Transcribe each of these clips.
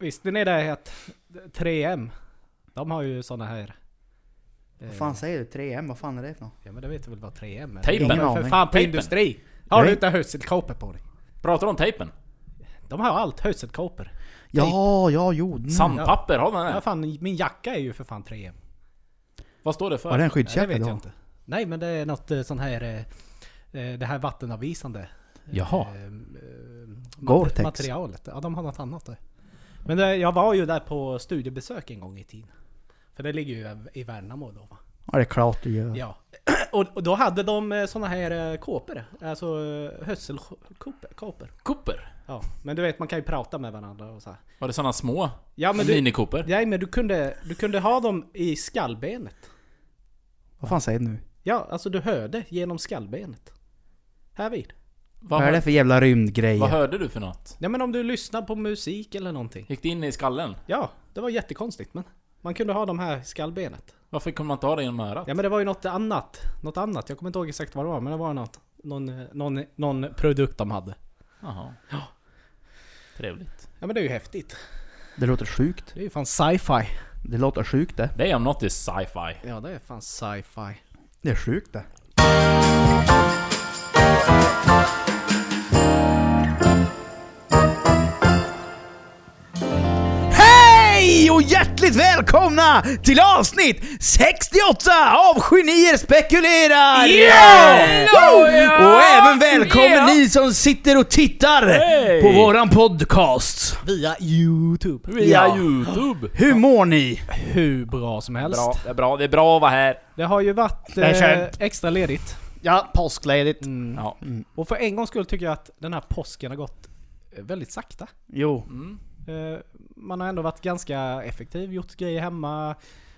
Visste ni det att 3M, de har ju såna här... Vad fan säger du? 3M? Vad fan är det för något? Ja men det vet du väl vad 3M är? Tejpen. Ingen för aning. fan på Tejpen. industri! Har du inte hörselkåpor på dig? Pratar du om tejpen? De har allt hörselkåpor. Ja, ja, jo. Mm. Sandpapper, har man Ja, det? fan, min jacka är ju för fan 3M. Vad står det för? Var det en Nej, det skyddsjacka vet jag inte. Nej men det är något eh, sån här... eh, eh, Det här vattenavvisande. Jaha. eh, eh, Gore-Tex. Materialet. Ja de har något annat där. Men det, jag var ju där på studiebesök en gång i tiden. För det ligger ju i Värnamo då va? Ja, det är klart du gör. Ja. Och, och då hade de eh, såna här eh, kåpor. Alltså eh, hörselkåpor. Cooper? Ja. Men du vet man kan ju prata med varandra och så här. Var det såna små? Ja men du, nej, men du kunde, du kunde ha dem i skallbenet. Vad fan säger du nu? Ja, alltså du hörde genom skallbenet. Här vid. Vad, Vad är det för jävla rymdgrej? vad hörde du för något? Ja men om du lyssnar på musik eller någonting. Gick det in i skallen? Ja, det var jättekonstigt men. Man kunde ha de här i skallbenet. Varför kunde man inte ha det genom örat? Ja men det var ju något annat. Något annat. Jag kommer inte ihåg exakt vad det var men det var något. Någon, någon, någon produkt de hade. Jaha. Trevligt. Ja men det är ju häftigt. Det låter sjukt. Det är ju fan sci-fi. Det låter sjukt det. Det är om något är sci-fi. Ja det är fan sci-fi. Det är sjukt det. Hej och hjärtligt välkomna till avsnitt 68 av Genier spekulerar! Woo! Och även välkommen ni som sitter och tittar Hej! på våran podcast. Via YouTube. Via Ja. Youtube. Hur mår ni? Hur bra som helst. Bra, det är bra, det är bra att vara här. Det har ju varit eh, extra ledigt. Ja, påskledigt. Mm. Ja. Och för en gångs skull tycker jag att den här påsken har gått väldigt sakta. Jo. Mm. Eh, Man har ändå varit ganska effektiv, gjort grejer hemma,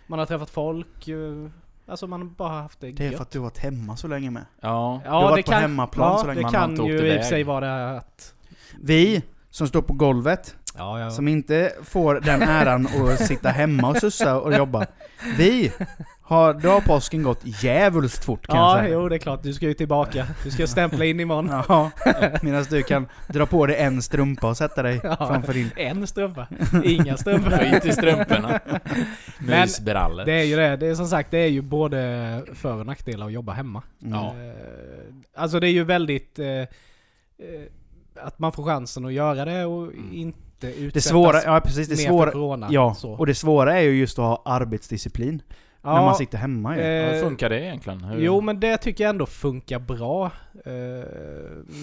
man har träffat folk. eh, Alltså man har bara haft det Det är gött. för att du har varit hemma så länge med. Ja. Du har varit på hemmaplan ja, så länge det man kan ju i och för sig vara att... Vi som står på golvet, Ja, ja. som inte får den äran att sitta hemma och sussa och jobba. Vi har, då har påsken gått djävulskt fort kan Ja, jag säga. jo det är klart. Du ska ju tillbaka. Du ska stämpla in imorgon. Ja, medan du kan dra på dig en strumpa och sätta dig Ja. framför din... En strumpa. Inga strumpor. Skit i strumporna. Men Mysbrallor. Det är ju det. Det är som sagt, det är ju både för och nackdelar att jobba hemma. Mm. Ja. Eh, Alltså det är ju väldigt... eh, eh, Att man får chansen att göra det och inte utsättas Det svåra, ja precis, det mer svåra... för corona. Ja, så. och det svåra är ju just att ha arbetsdisciplin. ja, När man sitter hemma ju. eh, Ja, Hur funkar det egentligen? Hur... Jo men det tycker jag ändå funkar bra. Eh,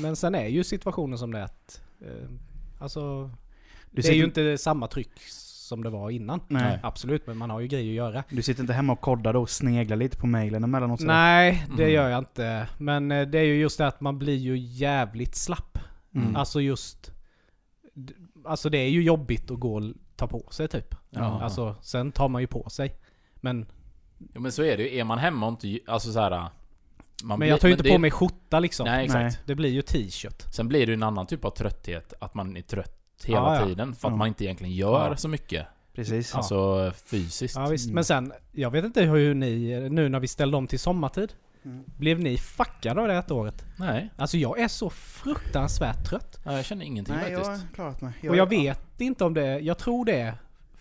Men sen är ju situationen som det är att... eh, Alltså... Du det är ju inte samma tryck som det var innan. Nej. Absolut, men man har ju grejer att göra. Du sitter inte hemma och koddar då och sneglar lite på mailen emellanåt. Nej, det Mm. gör jag inte. Men eh, det är ju just det att man blir ju jävligt slapp. Mm. Alltså just... Alltså det är ju jobbigt att gå och ta på sig typ. Ja. Alltså sen tar man ju på sig. Men, Jo men så är det ju. Är man hemma och inte... Alltså så här. Man men blir- jag tar ju inte det- på mig skjorta liksom. Nej exakt. Nej. Det blir ju t-shirt. Sen blir det ju en annan typ av trötthet. Att man är trött hela Ja, ja. tiden. För att Ja. man inte egentligen gör Ja. så mycket. Precis. Alltså fysiskt. Ja visst, Mm. men sen, jag vet inte hur ni, nu när vi ställde om till sommartid. Mm. Blev ni fuckade av det här året? Nej. Alltså jag är så fruktansvärt trött. Ja, jag känner ingenting Nej, jag faktiskt. har klarat mig. och jag vet inte om det, jag tror det är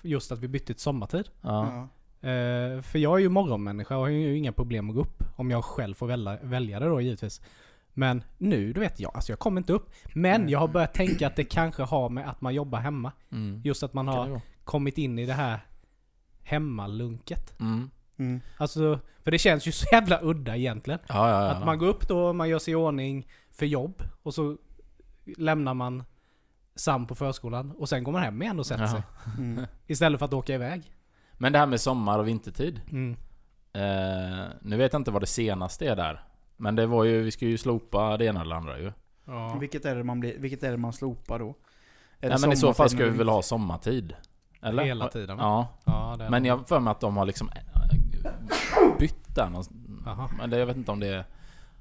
just att vi bytte till sommartid. Ja. Ja. Eh, för jag är ju morgonmänniska och har ju inga problem att gå upp. Om jag själv får välja, välja det då givetvis. Men nu, du vet jag, alltså jag kommer inte upp. Men Nej. jag har börjat tänka att det kanske har med att man jobbar hemma. Mm. Just att man har kommit in i det här hemmalunket. Mm. Mm. Alltså, för det känns ju så jävla udda egentligen. Ja, ja, ja. Att man går upp då, man gör sig i ordning för jobb och så lämnar man Sam på förskolan och sen går man hem igen och sätter Ja. sig. Mm. Istället för att åka iväg. Men det här med sommar och vintertid. Mm. Eh, nu vet jag inte vad det senaste är där. Men det var ju, vi ska ju slopa det ena eller andra ju. Ja. Vilket, är det man blir, vilket är det man slopar då? Är Nej men i så fall ska vi väl ha sommartid? Eller? Hela tiden? Ja. Ja, Men jag har för mig att de har liksom bytt där någonstans. Jag vet inte om det är...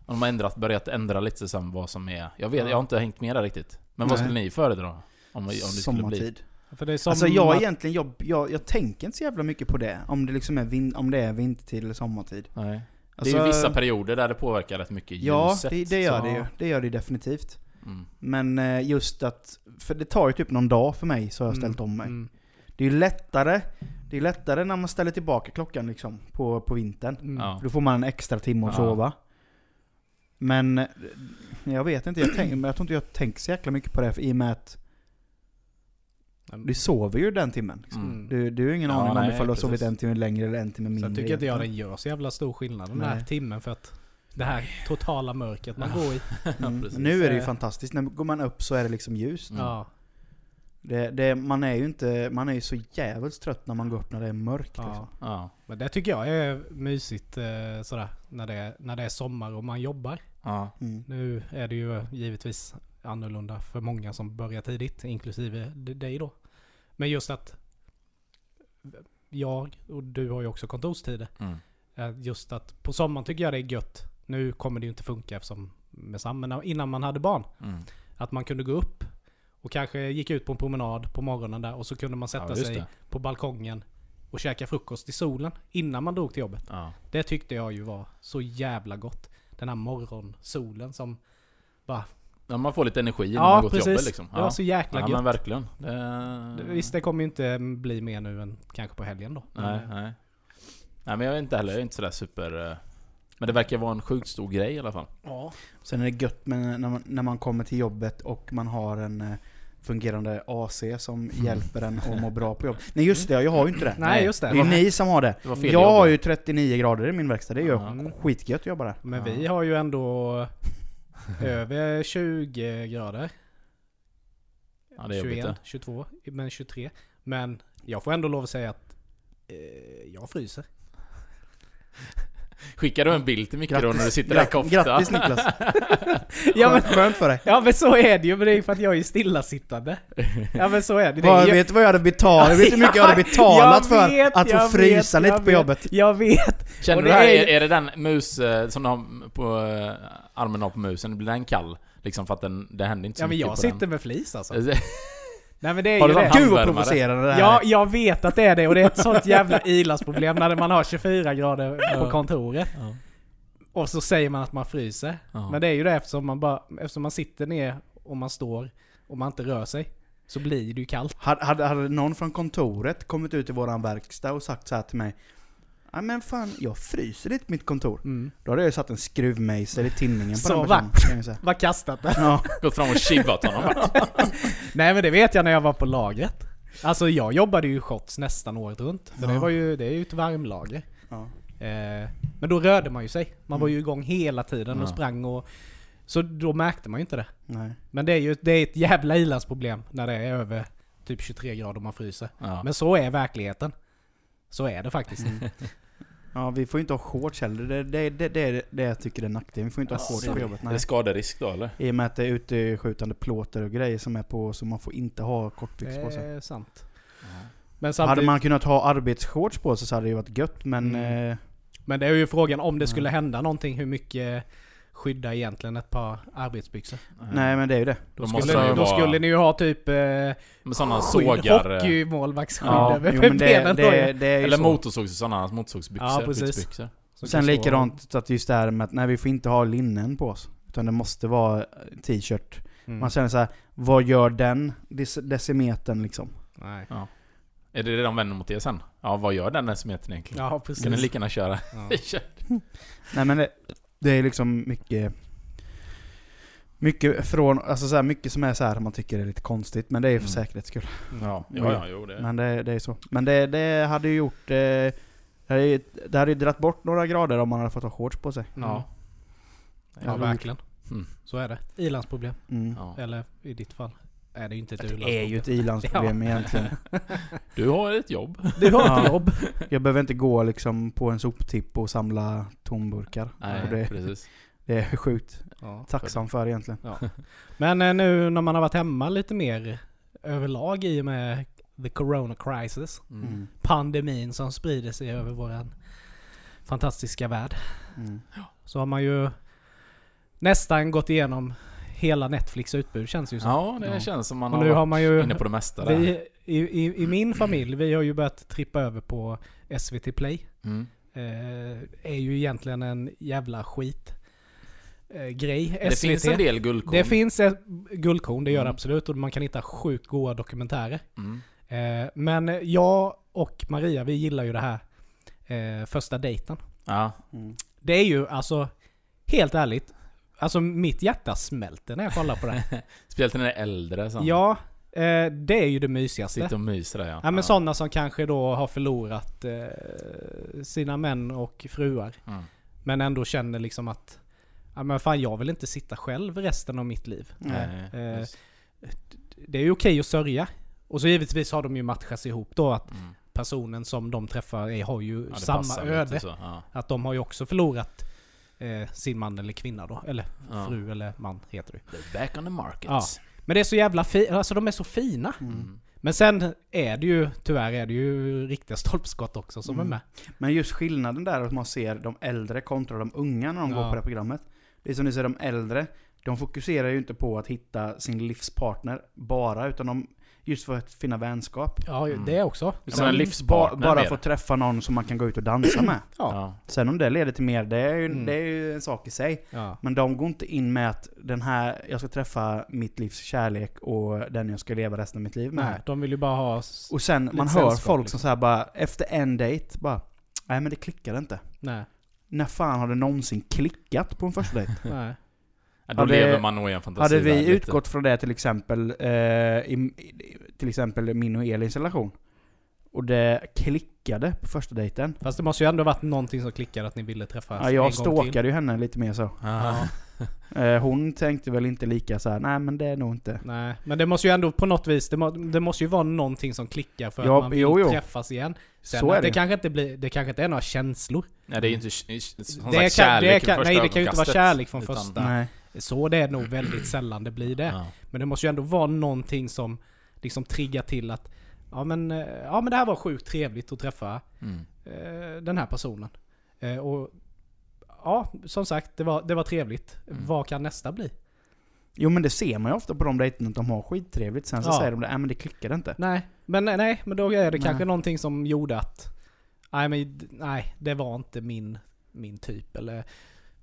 Om de har ändrat, börjat ändra lite sen vad som är... Jag vet, Ja. jag har inte hängt med där riktigt. Men vad Nej. skulle ni föredra? Om, om det skulle bli... Sommartid. För det är som Alltså jag egentligen, jag, jag, jag tänker inte så jävla mycket på det. Om det liksom är, vin, om det är vintertid eller sommartid. Nej. Alltså, det är ju vissa perioder där det påverkar rätt mycket Ja, ljuset. det, det gör så- det ju. Det gör det definitivt. Mm. Men eh, just att, för det tar ju typ någon dag för mig så har jag ställt om mig. Mm. Det är lättare, det är lättare när man ställer tillbaka klockan liksom på, på vintern. Mm. Ja. Då får man en extra timme att Ja. sova. Men jag vet inte, jag, tänk, men jag tror inte jag tänker så jäkla mycket på det för, i och med att du sover ju den timmen. Liksom. Mm. Du, du har ingen Ja, aning om ifall du har sovit en timme längre eller en timme mindre. Sen tycker inte jag egentligen. gör så jävla stor skillnad den här Nej. timmen för att det här totala mörkret man går i. Mm. precis. Nu är det ju Eh. fantastiskt, när går man upp så är det liksom ljust. Mm. Ja. Det, det, man är ju inte, man är ju så jävligt trött när man går upp när det är mörkt. Ja. Liksom. Ja. Men det tycker jag är mysigt eh, sådär. När det, är, när det är sommar och man jobbar. Ja. Mm. Nu är det ju givetvis annorlunda för många som börjar tidigt, inklusive dig då. Men just att jag, och du har ju också kontorstider. Mm. Eh, Just att på sommaren tycker jag det är gött. Nu kommer det ju inte funka eftersom med Sam, men innan man hade barn. Mm. Att man kunde gå upp och kanske gick ut på en promenad på morgonen där och så kunde man sätta Ja, sig det. på balkongen och käka frukost i solen innan man drog till jobbet. Ja. Det tyckte jag ju var så jävla gott. Den här morgonsolen som bara... Ja, man får lite energi när Ja, man går till precis. jobbet liksom. Det var så jäkla ja, gött. men verkligen. Det... Visst, det kommer ju inte bli mer nu än kanske på helgen då. Nej, nej. Nej men jag vet inte heller, jag är inte sådär super... Men det verkar vara en sjukt stor grej i alla fall. Ja. Sen är det gött med, när, man, när man kommer till jobbet och man har en eh, fungerande AC som hjälper en att må bra på jobbet. Nej just det, jag har ju inte det. Nej, just det. Det är ni som har det. Det Jag har ju 39 grader i min verkstad, det är ju Ja. skitgött att jobba där. Men Ja. vi har ju ändå över 20 grader. Ja, det är jobbigt 21, det. 22, men 23. Men jag får ändå lov att säga att eh, jag fryser. Skickar du en bild till Micke då när du sitter där i kofta? Grattis Niklas! Ja men, Skönt, för dig. ja men så är det ju, men det är för att jag är stillasittande. Ja men så är det. det Vad, är, vet du vad jag hade betalat? Vet du hur mycket jag hade betalat Jag för vet, att få jag frysa vet, lite jag på vet. jobbet? Jag vet! Känner Och du här, är är, det den mus eh, som du har på eh, armen av på musen? Blir den kall? Liksom för att den, det händer inte så Ja men mycket jag på sitter med flis alltså. Nej men det är Har ju det. Gud vad provocerande det här Ja, jag vet att det är det och det är ett sånt jävla ilandsproblem när man har 24 grader på kontoret. Ja. Och så säger man att man fryser. Ja. Men det är ju det eftersom man bara, eftersom man sitter ner och man står och man inte rör sig. Så blir det ju kallt. Hade, hade, hade någon från kontoret kommit ut i våran verkstad och sagt så här till mig Ja men fan, jag fryser lite på mitt kontor. Mm. Då hade jag satt en skruvmejsel i tinningen på Så den va? personen. säga. Bara kastat det. Ja. Gått fram och chivat honom. Nej men det vet jag när jag var på lagret. Alltså jag jobbade ju shots nästan året runt. För det Ja. var ju, det är ju ett varmlager. Ja. Eh, men då rörde man ju sig. Man var ju igång hela tiden och Ja. sprang och... Så då märkte man ju inte det. Nej. Men det är ju det är ett jävla ilandsproblem när det är över typ 23 grader och man fryser. Ja. Men så är verkligheten. Så är det faktiskt. Ja, vi får ju inte ha shorts heller. Det, det, det, det är det jag tycker är nackdelen. Vi får inte ha shorts på jobbet. Det är Nej. skaderisk då eller? I och med att det är utskjutande plåtar och grejer som är på, så man får inte ha kortbyxor på Det sig. är sant. Men Hade samtidigt, man kunnat ha arbetsshorts på sig så hade det ju varit gött, men... Mm. Eh, men det är ju frågan om det skulle hända någonting, hur mycket skyddar egentligen ett par arbetsbyxor? nej men det är ju det. Då, måste skulle, det ju då vara- skulle ni ju ha typ eh, Med sådana sågar... eh, hockeymålvaktsskydd Ja, över jo, men det, det, det Eller så. motorsågs, sådana motorsågsbyxor. Ja, precis. skyddsbyxor. Som Sen likadant så att just det här med att nej, vi får inte ha linnen på oss. Utan det måste vara t-shirt. Mm. Man känner så här, vad gör den dec- decimetern liksom? Nej. Är det det de vänder mot er sen? Ja, vad gör den decimetern egentligen? Ja, precis. Kan ni lika gärna köra Ja. t-shirt? Nej men det, det är liksom mycket... Mycket från, alltså så här, mycket som är så här man tycker är lite konstigt, men det är ju för Mm. säkerhets skull. Ja, ja, ja, jo det... Men det, det är så. Men det, det hade ju gjort... Eh, det hade ju, det hade ju dratt bort några grader om man hade fått ha shorts på sig. Mm. Ja. Ja, verkligen. Mm. Så är det. Ilandsproblem. Mm. Ja. Eller i ditt fall är det ju inte ett Det är ju ett ilandsproblem egentligen. Du har ett jobb. Du har Ja. ett jobb. Jag behöver inte gå liksom på en soptipp och samla tomburkar. Nej, Och det, precis. det är sjukt Ja. tacksam för egentligen. Ja. Men eh, nu när man har varit hemma lite mer överlag i och med the corona crisis. Mm. Pandemin som sprider sig över våran fantastiska värld. Mm. Så har man ju nästan gått igenom hela Netflix utbud känns ju som. Ja, det Ja. känns som man Och har nu har man ju... inne på det mesta där. Vi, i, i, I min familj, vi har ju börjat trippa över på SVT Play. Mm. Eh, är ju egentligen en jävla skit. eh, grej. Det finns en del guldkorn. Det finns ett guldkorn, det gör det Mm. absolut. Och man kan hitta sjukt goda dokumentärer. Mm. Eh, men jag och Maria, vi gillar ju det här eh, första dejten. Ja. Mm. Det är ju alltså, helt ärligt, alltså mitt hjärta smälter när jag kollar på det. Speciellt när det är äldre. Så. ja, eh, det är ju det mysigaste. Sitter och myser där ja. Ja men sådana som kanske då har förlorat eh, sina män och fruar. Mm. Men ändå känner liksom att, ja men fan jag vill inte sitta själv resten av mitt liv. Nej, Eh. Det är ju okej att sörja. Och så givetvis har de ju matchats ihop då att Mm. personen som de träffar är, har ju Ja, samma öde. Så. Ja. Att de har ju också förlorat eh, sin man eller kvinna då. Eller Ja. fru eller man heter det They're back on the market. Ja. Men det är så jävla fint, alltså de är så fina. Mm. Men sen är det ju, tyvärr är det ju riktiga stolpskott också som Mm. är med. Men just skillnaden där att man ser de äldre kontra de unga när de Ja. går på det här programmet. Det är som ni säger, de äldre, de fokuserar ju inte på att hitta sin livspartner bara, utan de, just för att finna vänskap. Ja, Mm. det också. Sen- livspartner Ba, bara få träffa någon som man kan gå ut och dansa med. ja. Ja. Sen om det leder till mer, det är ju, Mm. det är ju en sak i sig. ja. Men de går inte in med att den här, jag ska träffa mitt livs kärlek och den jag ska leva resten av mitt liv med. Nej, de vill ju bara ha... Och sen, man hör folk liksom. som säger bara, efter en dejt, bara Nej men det klickade inte. Nej. När fan har det någonsin klickat på en första dejt? Nej. Ja, då Hade- lever man nog i en fantasi Hade där vi lite. utgått från det till exempel, eh, i, i, till exempel min och Elins relation. Och det klickade på första dejten. Fast det måste ju ändå varit någonting som klickade att ni ville träffas Ja, jag stalkade ju henne lite mer så. Ja. Eh, hon tänkte väl inte lika så här, nej men det är nog inte. Nej, men det måste ju ändå på något vis, det, må, det måste ju vara någonting som klickar för Ja, att man vill jo, jo. träffas igen. Sen Så är det, det. kanske inte blir, det kanske inte är några känslor. Nej, det är ju inte som Det sagt, kan, det kärlek kan, nej, det kan ju inte vara kärlek från utan- första. Nej. Så det är nog väldigt sällan det blir det. Ja. Men det måste ju ändå vara någonting som liksom triggar till att Ja men, eh, ja men det här var sjukt trevligt att träffa Mm. eh, den här personen. Eh, och Ja, som sagt, det var, det var trevligt. Mm. Vad kan nästa bli? Jo men det ser man ju ofta på de dejterna att de har skittrevligt. Sen så Ja. säger de det, nej men det klickade inte. Nej, men nej, men då är det Nej. kanske någonting som gjorde att Nej men nej, det var inte min, min typ eller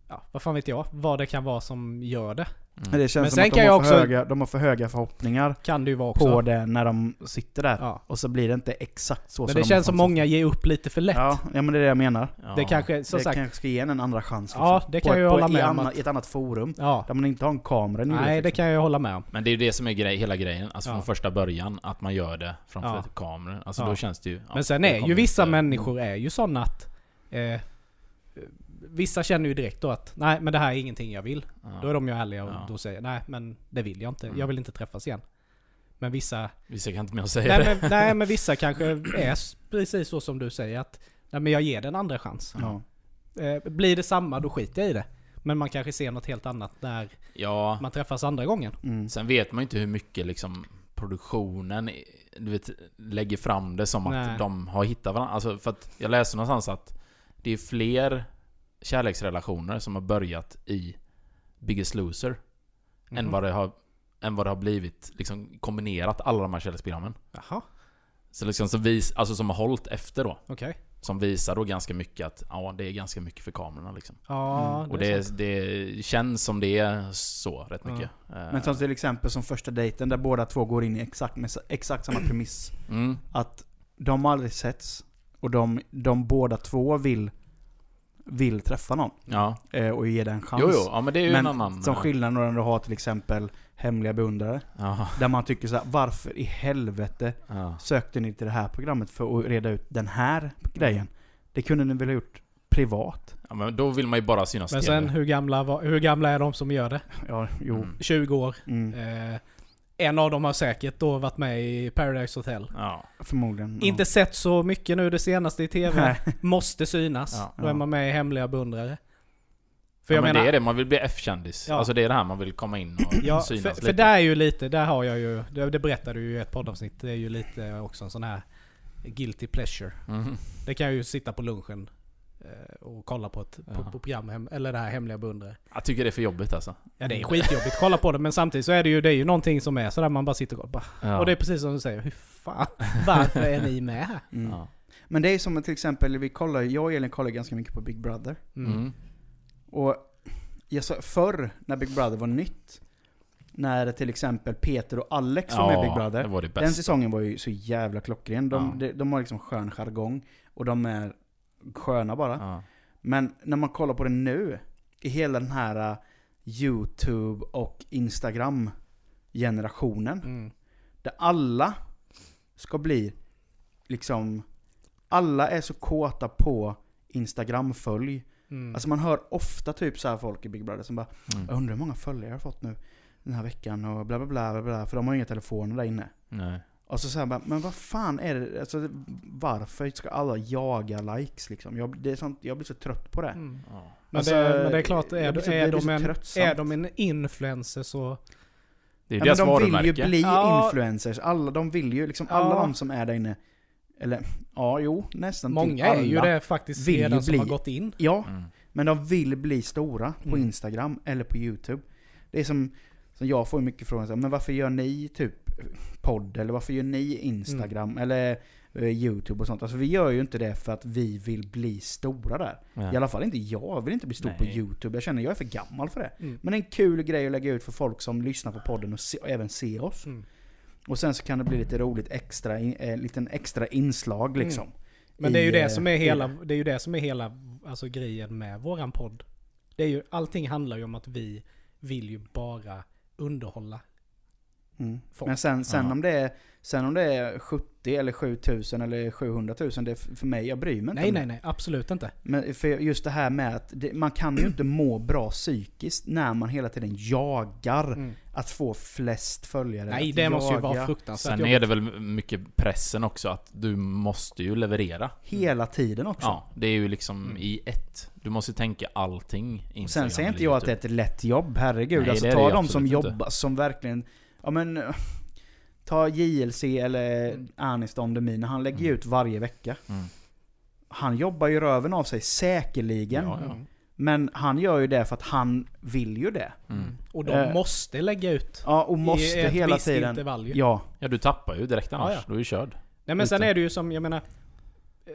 Ja, vad fan vet jag? Vad det kan vara som gör det. Men det känns Men som sen att de kan har, jag för också- höga, de har för höga förhoppningar Kan det ju vara också. på det när de sitter där. Ja. Och så blir det inte exakt så Men som det de känns som många ger upp lite för lätt. Ja, ja men det är det jag menar. Ja. Det kanske, som det sagt, kanske ska ge en en andra chans. Liksom. Ja, det kan på, jag ju på, hålla med om I ett annat forum. ja. Där man inte har en kamera nuet, Nej, det liksom. kan jag ju hålla med om. Men det är ju det som är grej, hela grejen. Alltså Ja. från första början, att man gör det framför Ja. kameror. Alltså Ja. då känns det ju... ja, Men sen är ju vissa människor är ju sådana att eh, Vissa känner ju direkt då att nej men det här är ingenting jag vill. Ja. Då är de ju ärliga och Ja. då säger nej men det vill jag inte. Mm. Jag vill inte träffas igen. Men vissa Vissa kan inte att säga nej det. men, nej men vissa kanske är precis så som du säger att Nej men jag ger den en andra chans. Ja. Eh, blir det samma då skiter jag i det. Men man kanske ser något helt annat när Ja, man träffas andra gången. Mm. sen vet man ju inte hur mycket liksom produktionen du vet, lägger fram det som Nej. att de har hittat varandra. Alltså för att jag läste någonstans att det är fler kärleksrelationer som har börjat i Biggest Loser än, Mhm. vad det har, än vad det har blivit liksom kombinerat alla de här kärleksprogrammen. Jaha, Så liksom som vis, alltså som har hållit efter då. okej. Som visar då ganska mycket att ja, det är ganska mycket för kamerorna liksom. Ja, Mm. Och är det, det känns som det är så rätt Ja. mycket. Eh, Men som till exempel som första dejten där båda två går in i exakt, med exakt samma premiss. mm, Att de har aldrig setts och de, de båda två vill, vill träffa någon. ja. Eh, och ge den en chans. Jo, jo, ja men det är ju Men en annan... som eh, skillnad när du har till exempel hemliga beundrare. Ja, Där man tycker så här: varför i helvete ja. sökte ni till det här programmet för att reda ut den här grejen? Det kunde ni väl ha gjort privat? ja, men då vill man ju bara synas Men sen hur gamla, hur gamla är de som gör det? Ja, jo. Mm. 20 år. Mm. Eh, en av dem har säkert då varit med i Paradise Hotel. Ja. Förmodligen. ja. Inte sett så mycket nu det senaste i TV. Nej. Måste synas. Ja. Då är Ja. man med i Hemliga beundrare. För ja, jag men menar... det är det, man vill bli F-kändis. Ja. Alltså det är det här man vill komma in och Ja, synas för, lite. för där är ju lite, där har jag ju, det, det berättade du ju i ett poddavsnitt, det är ju lite också en sån här guilty pleasure. Mhm. Det kan jag ju sitta på lunchen och kolla på ett på, Ja. på program, hem- eller det här Hemliga beundrare. Jag tycker det är för jobbigt alltså. Ja det är skitjobbigt att kolla på det men samtidigt så är det ju, det är ju någonting som är sådär man bara sitter och bara, Ja. Och det är precis som du säger, hur fan, varför är ni med här? Mm. Ja. Men det är som till exempel, vi kollar, jag och Elin kollar ganska mycket på Big Brother. Mm. Mm. Och jag sa, förr när Big Brother var nytt, när till exempel Peter och Alex var med i Big det Brother. var det Den bästa. säsongen var ju så jävla klockren. De, Ja. de, de har liksom skön jargong. Och de är sköna bara. Ja. Men när man kollar på det nu, i hela den här uh, YouTube och Instagram-generationen. Mm. Där alla ska bli liksom... Alla är så kåta på Instagram-följ. Mm. Alltså man hör ofta typ så här folk i Big Brother som bara Mm. Jag undrar hur många följare jag har fått nu den här veckan och bla bla bla bla bla. För de har ju inga telefoner där inne. Nej. Och så säger men vad fan är det? Alltså, varför ska alla jaga likes liksom? Jag, det är sånt, jag blir så trött på det. Mm. Ja. Men, Alltså, det, men det är klart, är, blir så- är, de en, är de en influencer så... Det är Ja, deras men de vill ju varumärke. bli Ja. influencers. Alla, de vill ju liksom, alla Ja. de som är där inne. Eller, ja jo, nästan till Många är ju alla. det faktiskt vill ju redan som bli- har gått in. Ja, Mm. men de vill bli stora på Mm. Instagram eller på YouTube. Det är som, som jag får mycket frågor, så här, men varför gör ni typ podd? Eller varför gör ni Instagram? Mm. Eller eh, YouTube och sånt. Alltså vi gör ju inte det för att vi vill bli stora där. Ja. I alla fall inte jag. Jag vill inte bli stor på Nej. YouTube. Jag känner jag är för gammal för det. Mm. Men en kul grej att lägga ut för folk som lyssnar på podden och, se, och även se oss. Mm. Och sen så kan det bli lite roligt extra, eh, liten extra inslag liksom. Mm. Men det är ju det eh, som är hela, det är ju det som är hela alltså, grejen med våran podd. Det är ju, allting handlar ju om att vi vill ju bara underhålla. Mm. Men sen, sen, Ja. om det är, sen om det är 70 eller 7000 eller 700 000, det är för mig, jag bryr mig inte Nej nej nej, absolut inte. Men för just det här med att det, man kan ju inte må bra psykiskt när man hela tiden jagar Mm. att få flest följare. Nej det måste ju jaga vara fruktansvärt Sen är det väl mycket pressen också att du måste ju leverera. Hela tiden också. Ja, det är ju liksom Mm. i ett. Du måste tänka allting. Och sen Instagram säger inte jag att det är ett lätt jobb, herregud. Nej, alltså ta det de som jobbar, som verkligen, ja men Ta JLC eller Mm. Anis Don Demina, han lägger ju Mm. ut varje vecka. Mm. Han jobbar ju röven av sig, säkerligen. Ja, ja. Mm. Men han gör ju det för att han vill ju det. Mm. Och de Eh. måste lägga ut. Ja, och måste I ett hela visst tiden. intervall ju. Ja. Ja, du tappar ju direkt annars. Ja, ja. Då är du körd. Nej men sen Utan- är det ju som, jag menar,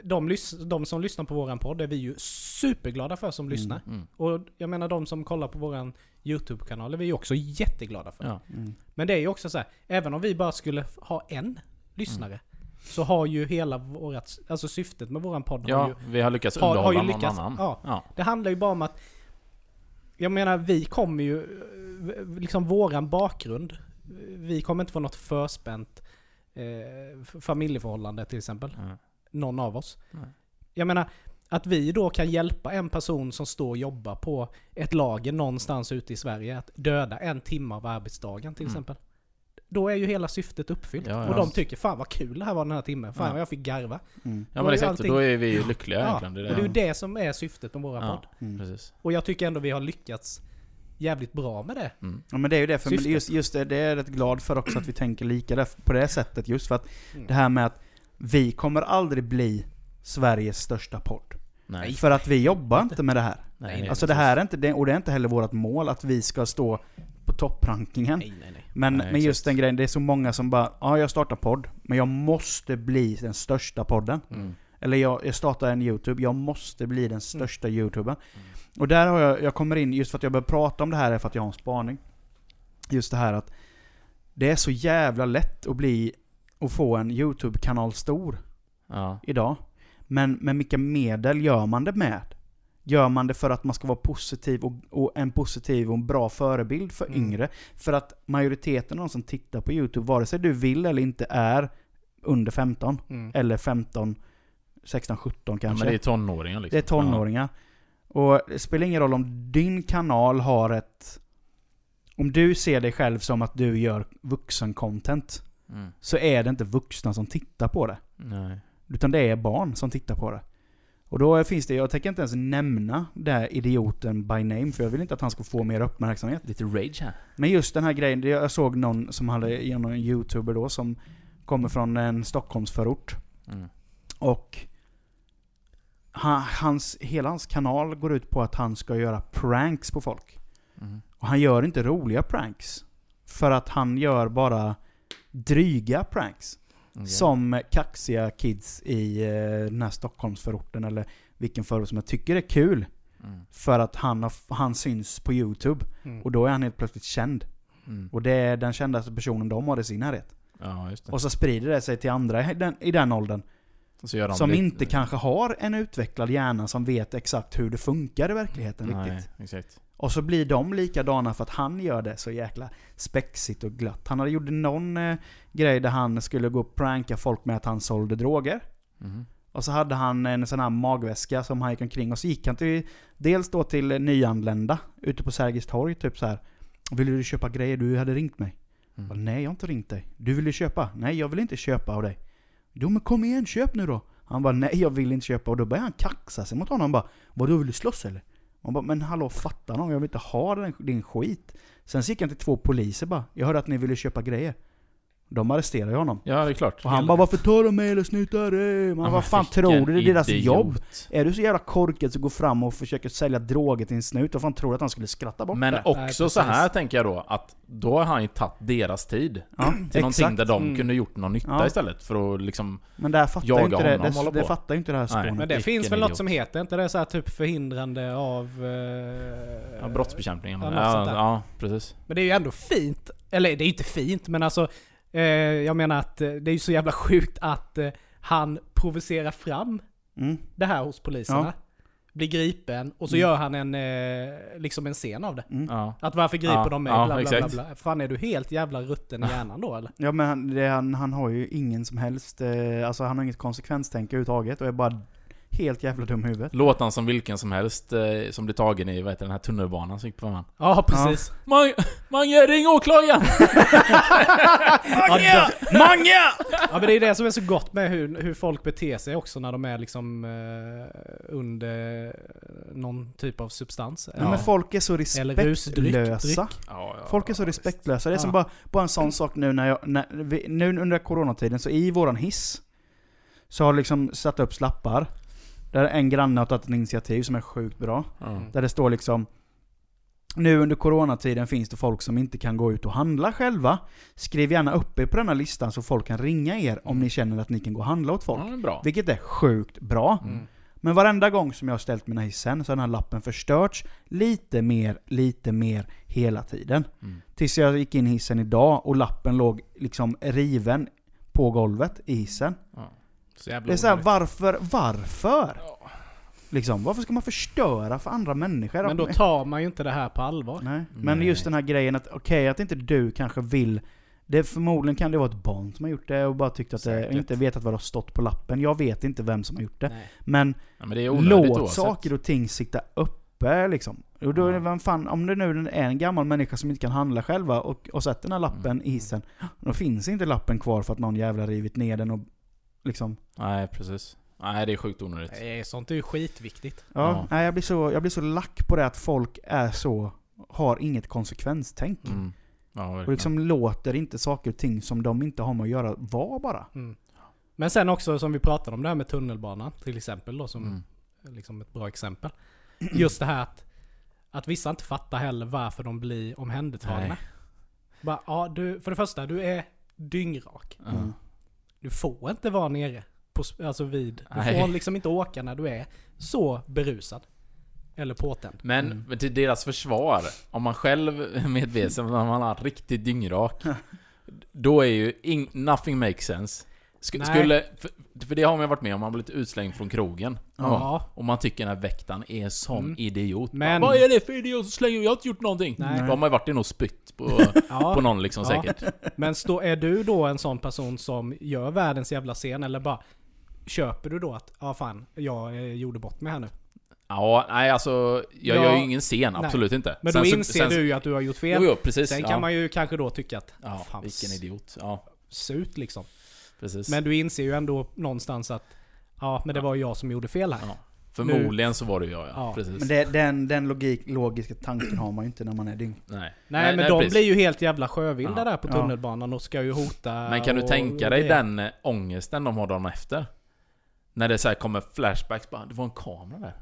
de, de som lyssnar på våran podd är vi ju superglada för som Mm. lyssnar. Mm. Och jag menar de som kollar på våran YouTube-kanal är vi ju också jätteglada för. Ja. Mm. Men det är ju också så här, även om vi bara skulle ha en lyssnare, så har ju hela vårat, alltså syftet med våran podd har ja, ju, vi har lyckats har, har underhålla ju någon lyckats. annan. Ja, Ja. det handlar ju bara om att, jag menar vi kommer ju, eh, liksom våran bakgrund, vi kommer inte få något förspänt eh, familjeförhållande till exempel. Någon av oss. Nej. Jag menar, att vi då kan hjälpa en person som står och jobbar på ett lager någonstans ute i Sverige att döda en timme av arbetsdagen till Mm. exempel. Då är ju hela syftet uppfyllt. Ja, ja. Och de tycker fan vad kul det här var den här timmen. Fan Ja. vad jag fick garva. Mm. Ja Då men är exakt, allting- då är vi ju lyckliga Ja, egentligen. Det är och det är ju det. som är syftet med våran Ja. podd. Mm. Precis. Och jag tycker ändå vi har lyckats jävligt bra med det. Mm. Ja men det är ju det, för just, just det, det är jag rätt glad för också att vi tänker lika där, på det sättet. Just för att Mm. det här med att vi kommer aldrig bli Sveriges största podd. Nej. För att vi jobbar inte med det här. Nej, nej, Alltså det här är inte, det, och det är inte heller vårt mål att vi ska stå på topprankingen. Nej, nej, nej. Men, Nej, men just den grejen, det är så många som bara ja jag startar podd, men jag måste bli den största podden. Mm. Eller jag, jag startar en YouTube, jag måste bli den största YouTubern. Mm. Och där har jag, jag kommer in, just för att jag börjar prata om det här är för att jag har en spaning. Just det här att det är så jävla lätt att bli, och få en YouTube-kanal stor Ja. idag. Men med vilka medel gör man det med? Gör man det för att man ska vara positiv och, och en positiv och en bra förebild för Mm. yngre? För att majoriteten av de som tittar på YouTube, vare sig du vill eller inte, är under 15. Mm. Eller 15, 16, 17 ja kanske. men det är tonåringar liksom. Det är tonåringar. Och det spelar ingen roll om din kanal har ett... Om du ser dig själv som att du gör vuxen-content, Ja. Mm. så är det inte vuxna som tittar på det. Nej. Utan det är barn som tittar på det. Och då finns det, jag tänker inte ens nämna den här idioten by name, för jag vill inte att han ska få mer uppmärksamhet. Lite rage här. Men just den här grejen, jag såg någon som hade, genom en youtuber då, som kommer från en Stockholmsförort. Mm. Och han, hans, hela hans kanal går ut på att han ska göra pranks på folk. Mm. Och han gör inte roliga pranks. För att han gör bara dryga pranks. Okej. Som kaxiga kids i eh, den här Stockholmsförorten eller vilken förort som jag tycker är kul. Mm. För att han, har, han syns på YouTube. Mm. Och då är han helt plötsligt känd. Mm. Och det är den kändaste personen de har i sin närhet. Ja, just det. Och så sprider det sig till andra i den, i den åldern. Och så gör de Som lite- inte kanske har en utvecklad hjärna som vet exakt hur det funkar i verkligheten Nej, riktigt. exakt. Och så blir de likadana för att han gör det så jäkla spexigt och glatt. Han hade gjort någon eh, grej där han skulle gå och pranka folk med att han sålde droger. Mhm. Och så hade han en sån här magväska som han gick omkring och så gick han till, dels då till nyanlända ute på Sergels torg, typ så här. Vill du köpa grejer? Du hade ringt mig. Jag bara, Mm. Nej, jag har inte ringt dig. Du vill ju köpa? Nej, jag vill inte köpa av dig. Jo men kom igen, köp nu då. Han bara, nej jag vill inte köpa. Och då började han kaxa sig mot honom. Han bara, vadå vill du slåss eller? Man bara, men hallå fattar någon, jag vill inte ha den, din skit. Sen så gick han till två poliser bara, jag hörde att ni ville köpa grejer. De arresterade ju honom. Ja, det är klart. Och han bara, varför tar de mig eller snuttar? Man Ja, vad fan tror du? Det är deras idiot. jobb. Är du så jävla korkad så går fram och försöker sälja droger till en snut, vad fan tror du att han skulle skratta bort Men det? också Nej, så här tänker jag då, att då har han ju tagit deras tid. Ja, Till någonting exakt. där de Mm. kunde gjort någon nytta Ja. istället för att liksom... Men där fattar jaga inte det, honom, hålla det, det på. fattar ju inte det här spånet. Men det Vilken finns väl något idiot. som heter, inte det så här typ förhindrande av... Eh, Ja, brottsbekämpning. Ja, något ja, precis. Men det är ju ändå fint. Eller det är ju inte fint, men alltså... Eh, jag menar att eh, det är ju så jävla sjukt att eh, han provocerar fram Mm. det här hos poliserna. Ja. Blir gripen och så Mm. gör han en, eh, liksom en scen av det. Mm. Ja. Att varför griper Ja, de mig? ja, bla, bla, bla, bla. Fan är du helt jävla rutten i hjärnan då eller? Ja men han, det, han, han har ju ingen som helst, eh, alltså han har inget konsekvenstänk överhuvudtaget och är bara helt jävla dum i huvudet. Låt han som vilken som helst eh, som blir tagen i vad heter den här tunnelbanan som gick på femman. Ja, precis. Mange, Mange ring åklagaren! Ja, Mange! Ja men det är det som är så gott med hur, hur folk beter sig också när de är liksom eh, under någon typ av substans. Ja. Men folk är så Eller rusdryck, respektlösa. dryck. Ja, ja, Folk är så respektlösa. Det är som bara, bara en sån sak nu när jag, när vi, nu under coronatiden, så i våran hiss så har liksom satt upp slappar. Där en granne har tagit ett initiativ som är sjukt bra. Ja. Där det står liksom Nu under coronatiden finns det folk som inte kan gå ut och handla själva. Skriv gärna upp er på denna listan så folk kan ringa er om ni känner att ni kan gå och handla åt folk. Ja, är. Vilket är sjukt bra. Mm. Men varenda gång som jag har ställt mina hissen så har den här lappen förstörts lite mer, lite mer hela tiden. Mm. Tills jag gick in i hissen idag och lappen låg liksom riven på golvet i hissen. Ja. Så jävla Det är såhär, onödigt. varför, varför? Liksom, varför ska man förstöra för andra människor? Men då tar man ju inte det här på allvar. Nej. Men Nej. just den här grejen att, okej att inte du kanske vill det Förmodligen kan det vara ett barn som har gjort det och bara tyckt att det, Säkert. inte vetat vad det har stått på lappen. Jag vet inte vem som har gjort det. Nej. Men Ja, men det är onödigt låt oavsett. saker och ting sitta uppe liksom. Och då är det, Ja. vem fan, om det nu är en gammal människa som inte kan handla själva och, och sätter den här lappen Mm. i hissen. Då finns inte lappen kvar för att någon jävla rivit ner den och liksom. Nej, precis. Nej, det är sjukt onödigt. Nej, sånt är ju skitviktigt. Ja, Ja. Nej, jag, blir så, jag blir så lack på det att folk är så, har inget konsekvenstänk. Mm. Ja, Och liksom låter inte saker och ting som de inte har med att göra vara bara. Mm. Men sen också som vi pratade om det här med tunnelbanan till exempel då som Mm. liksom ett bra exempel. Just det här att, att vissa inte fattar heller varför de blir omhändertagna. Nej. Bara, ja, du, för det första, du är dyngrak. Mm. Du får inte vara nere på, alltså vid. Du Nej. får liksom inte åka när du är så berusad. Eller påtänd. Men Mm. till deras försvar, om man själv medveten om man är riktigt dyngrak, då är ju ing, nothing makes sense. Sk Nej. skulle, för, för det har man ju varit med om, man har blivit utslängd från krogen. Ja. Och man tycker den här väktaren är sån Mm. idiot. Men- Vad är det för idiot som slänger Jag har inte gjort någonting. Nej. Då har man ju varit inne och spytt på, Ja. på någon liksom Ja. säkert. Men stå, är du då en sån person som gör världens jävla scen eller bara Köper du då att, ja fan, jag eh, gjorde bort mig här nu. Ja, nej alltså, jag Ja. gör ju ingen scen, Nej. absolut inte. Men Sen då inser sen- du ju att du har gjort fel. Jo, jo, precis. Sen kan man ju kanske då tycka att, Ja, fan, vilken idiot. Ja, surt liksom. Precis. Men du inser ju ändå någonstans att, ja men det var jag som gjorde fel här. Ja. Förmodligen så var det jag, ja. Ja. Precis. Men det, den, den logik, logiska tanken har man ju inte när man är dyng. Nej. Nej, men de precis. blir ju helt jävla sjövilda Ja. där på tunnelbanan och ska ju hota Men kan du tänka dig och den eh, ångesten de har dagen efter? När det så här kommer flashbacks bara, det var en kamera där.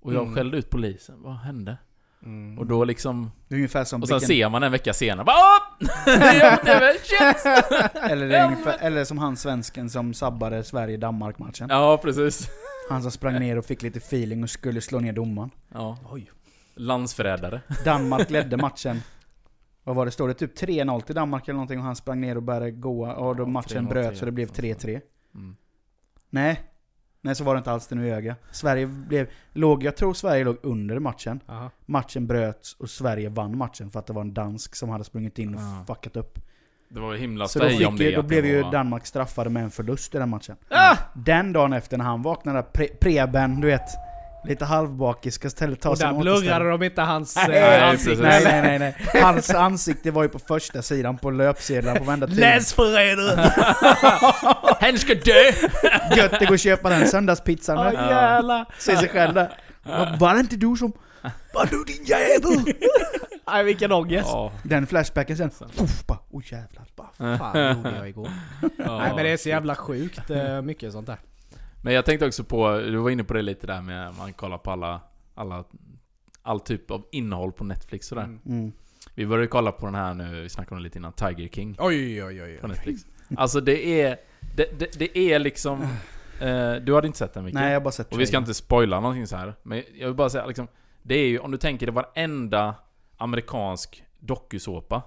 Och jag Mm. skällde ut polisen, vad hände? Mm. Och då liksom... Ungefär som Och sen vilken, ser man en vecka senare, bara "Åh! Shit! eller, det är ungefär, eller som han svensken som sabbade Sverige-Danmark-matchen. Ja, precis. Han som sprang ner och fick lite feeling och skulle slå ner domaren. Ja. Oj. Landsförrädare. Danmark ledde matchen. Vad var det? Står det typ 3-0 till Danmark eller någonting och han sprang ner och började gå och då Ja, matchen 3-0, bröt så det blev 3-3. Mm. Nej. Nej så var det inte alls det nu ljög jag. Sverige blev, låg, jag tror Sverige låg under matchen. Aha. Matchen bröts och Sverige vann matchen för att det var en dansk som hade sprungit in och Ja. fuckat upp. Det var ju himla Så då, om fick, ju- det. då blev det ju var- Danmark straffade med en förlust i den matchen. Ah! Den dagen efter när han vaknade, pre, Preben, du vet, lite halvbakis, ska istället ta Och sin där blurrade de inte hans Nej, eh, ansikte. Nej, nej, nej, nej. Hans ansikte var ju på första sidan på löpsedlarna på varenda tidning. Läsförrädare! Han ska dö! Gött det går att köpa den söndagspizzan jävlar! Se sig själv där. Var- Var det inte du som... Var du din jävel? Nej vilken ångest! Den flashbacken sen. Uff, bara, oh jävlar. Bara, Fan gjorde jag igår. Nej men det är så jävla sjukt eh, mycket sånt där. Men jag tänkte också på, du var inne på det lite där med man kollar på alla, alla all typ av innehåll på Netflix sådär. Mm. mm. Vi började kolla på den här nu, vi snackade om det lite innan, Tiger King Oj oj oj. på Netflix. Alltså det är, det, det, det är liksom... Eh, du hade inte sett den Micke? Nej, jag har bara sett Och vi ska inte spoila någonting så här. Men jag vill bara säga liksom, det är ju, om du tänker det varenda amerikansk dokusåpa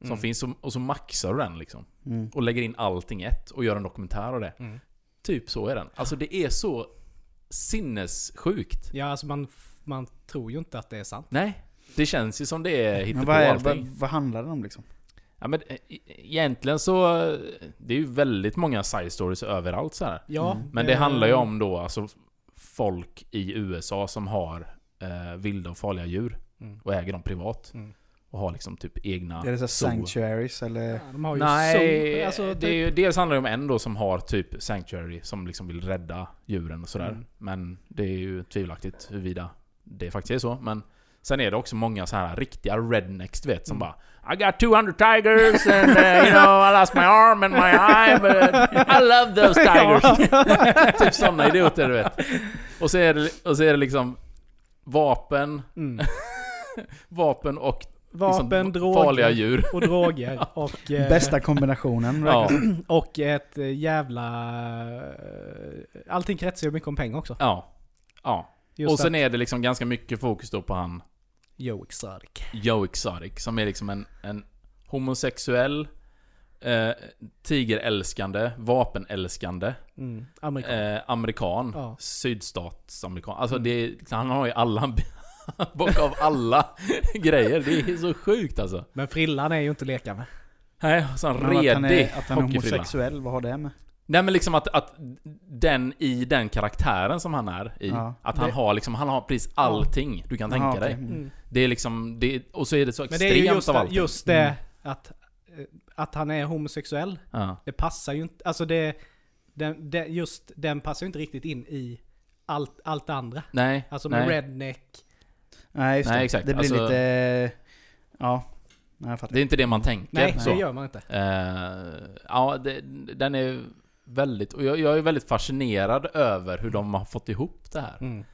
som Mm. finns, och, och så maxar du den liksom. Mm. Och lägger in allting i ett och gör en dokumentär av det. Mm. Typ så är den. Alltså det är så sinnessjukt. Ja alltså man, man tror ju inte att det är sant. Nej. Det känns ju som det är Men hittepå vad, är, allting. vad, vad handlar det om liksom? Ja, men eh, e- egentligen så... eh, Det är ju väldigt många side stories överallt så här. Ja. Mm. Men det eh, handlar ju om då alltså folk i USA som har eh, vilda och farliga djur. Mm. Och äger dem privat. Mm. Och har liksom typ egna... Är det så sanctuaries eller? Ja, de har ju Nej, zoo, alltså, det är ju, dels handlar det om en då som har typ Sanctuary som liksom vill rädda djuren och sådär. Mm. Men det är ju tvivelaktigt huruvida det faktiskt är så. Men sen är det också många så här riktiga rednecks du vet som Mm. bara I got 200 tigers and uh, you know I lost my arm and my eye but I love those tigers. typ sådana idioter du vet. Och så är det, och så är det liksom vapen, Mm. vapen och Vapen, liksom droger farliga djur. och droger. Och, eh, Bästa kombinationen. Ja, och ett eh, jävla... eh, Allting kretsar ju mycket om pengar också. ja. Ja. Just och sen att- är det liksom ganska mycket fokus då på han Joe Exotic. Joe Exotic, som är liksom en, en homosexuell, eh, tigerälskande, vapenälskande, Mm. Amerikan. eh, amerikan, Ja. sydstatsamerikan. Alltså Mm. det han har ju alla, bock av alla grejer. Det är så sjukt alltså. Men frillan är ju inte att leka med. Nej, sån Men att han redig är, att han är homosexuell, vad har det med? Nej men liksom att, att den i den karaktären som han är i, Ja. att han Det- har liksom, han har precis allting du kan tänka Jaha, dig. okej. Mm. Det är liksom, det, och så är det så Men extremt det är ju just, av allting. just det Mm. att, eh, att han är homosexuell. Ja. Det passar ju inte, alltså det, den, det, just den passar ju inte riktigt in i allt, allt andra. Nej, Alltså med nej. redneck. Nej, just Nej, det. exakt. Det blir Alltså- lite... Ja. Nej, jag fattar. Det är inte det man tänker. Nej, så. det gör man inte. Eh, ja, det, den är väldigt... Och jag, jag är väldigt fascinerad över hur de har fått ihop det här. Mm.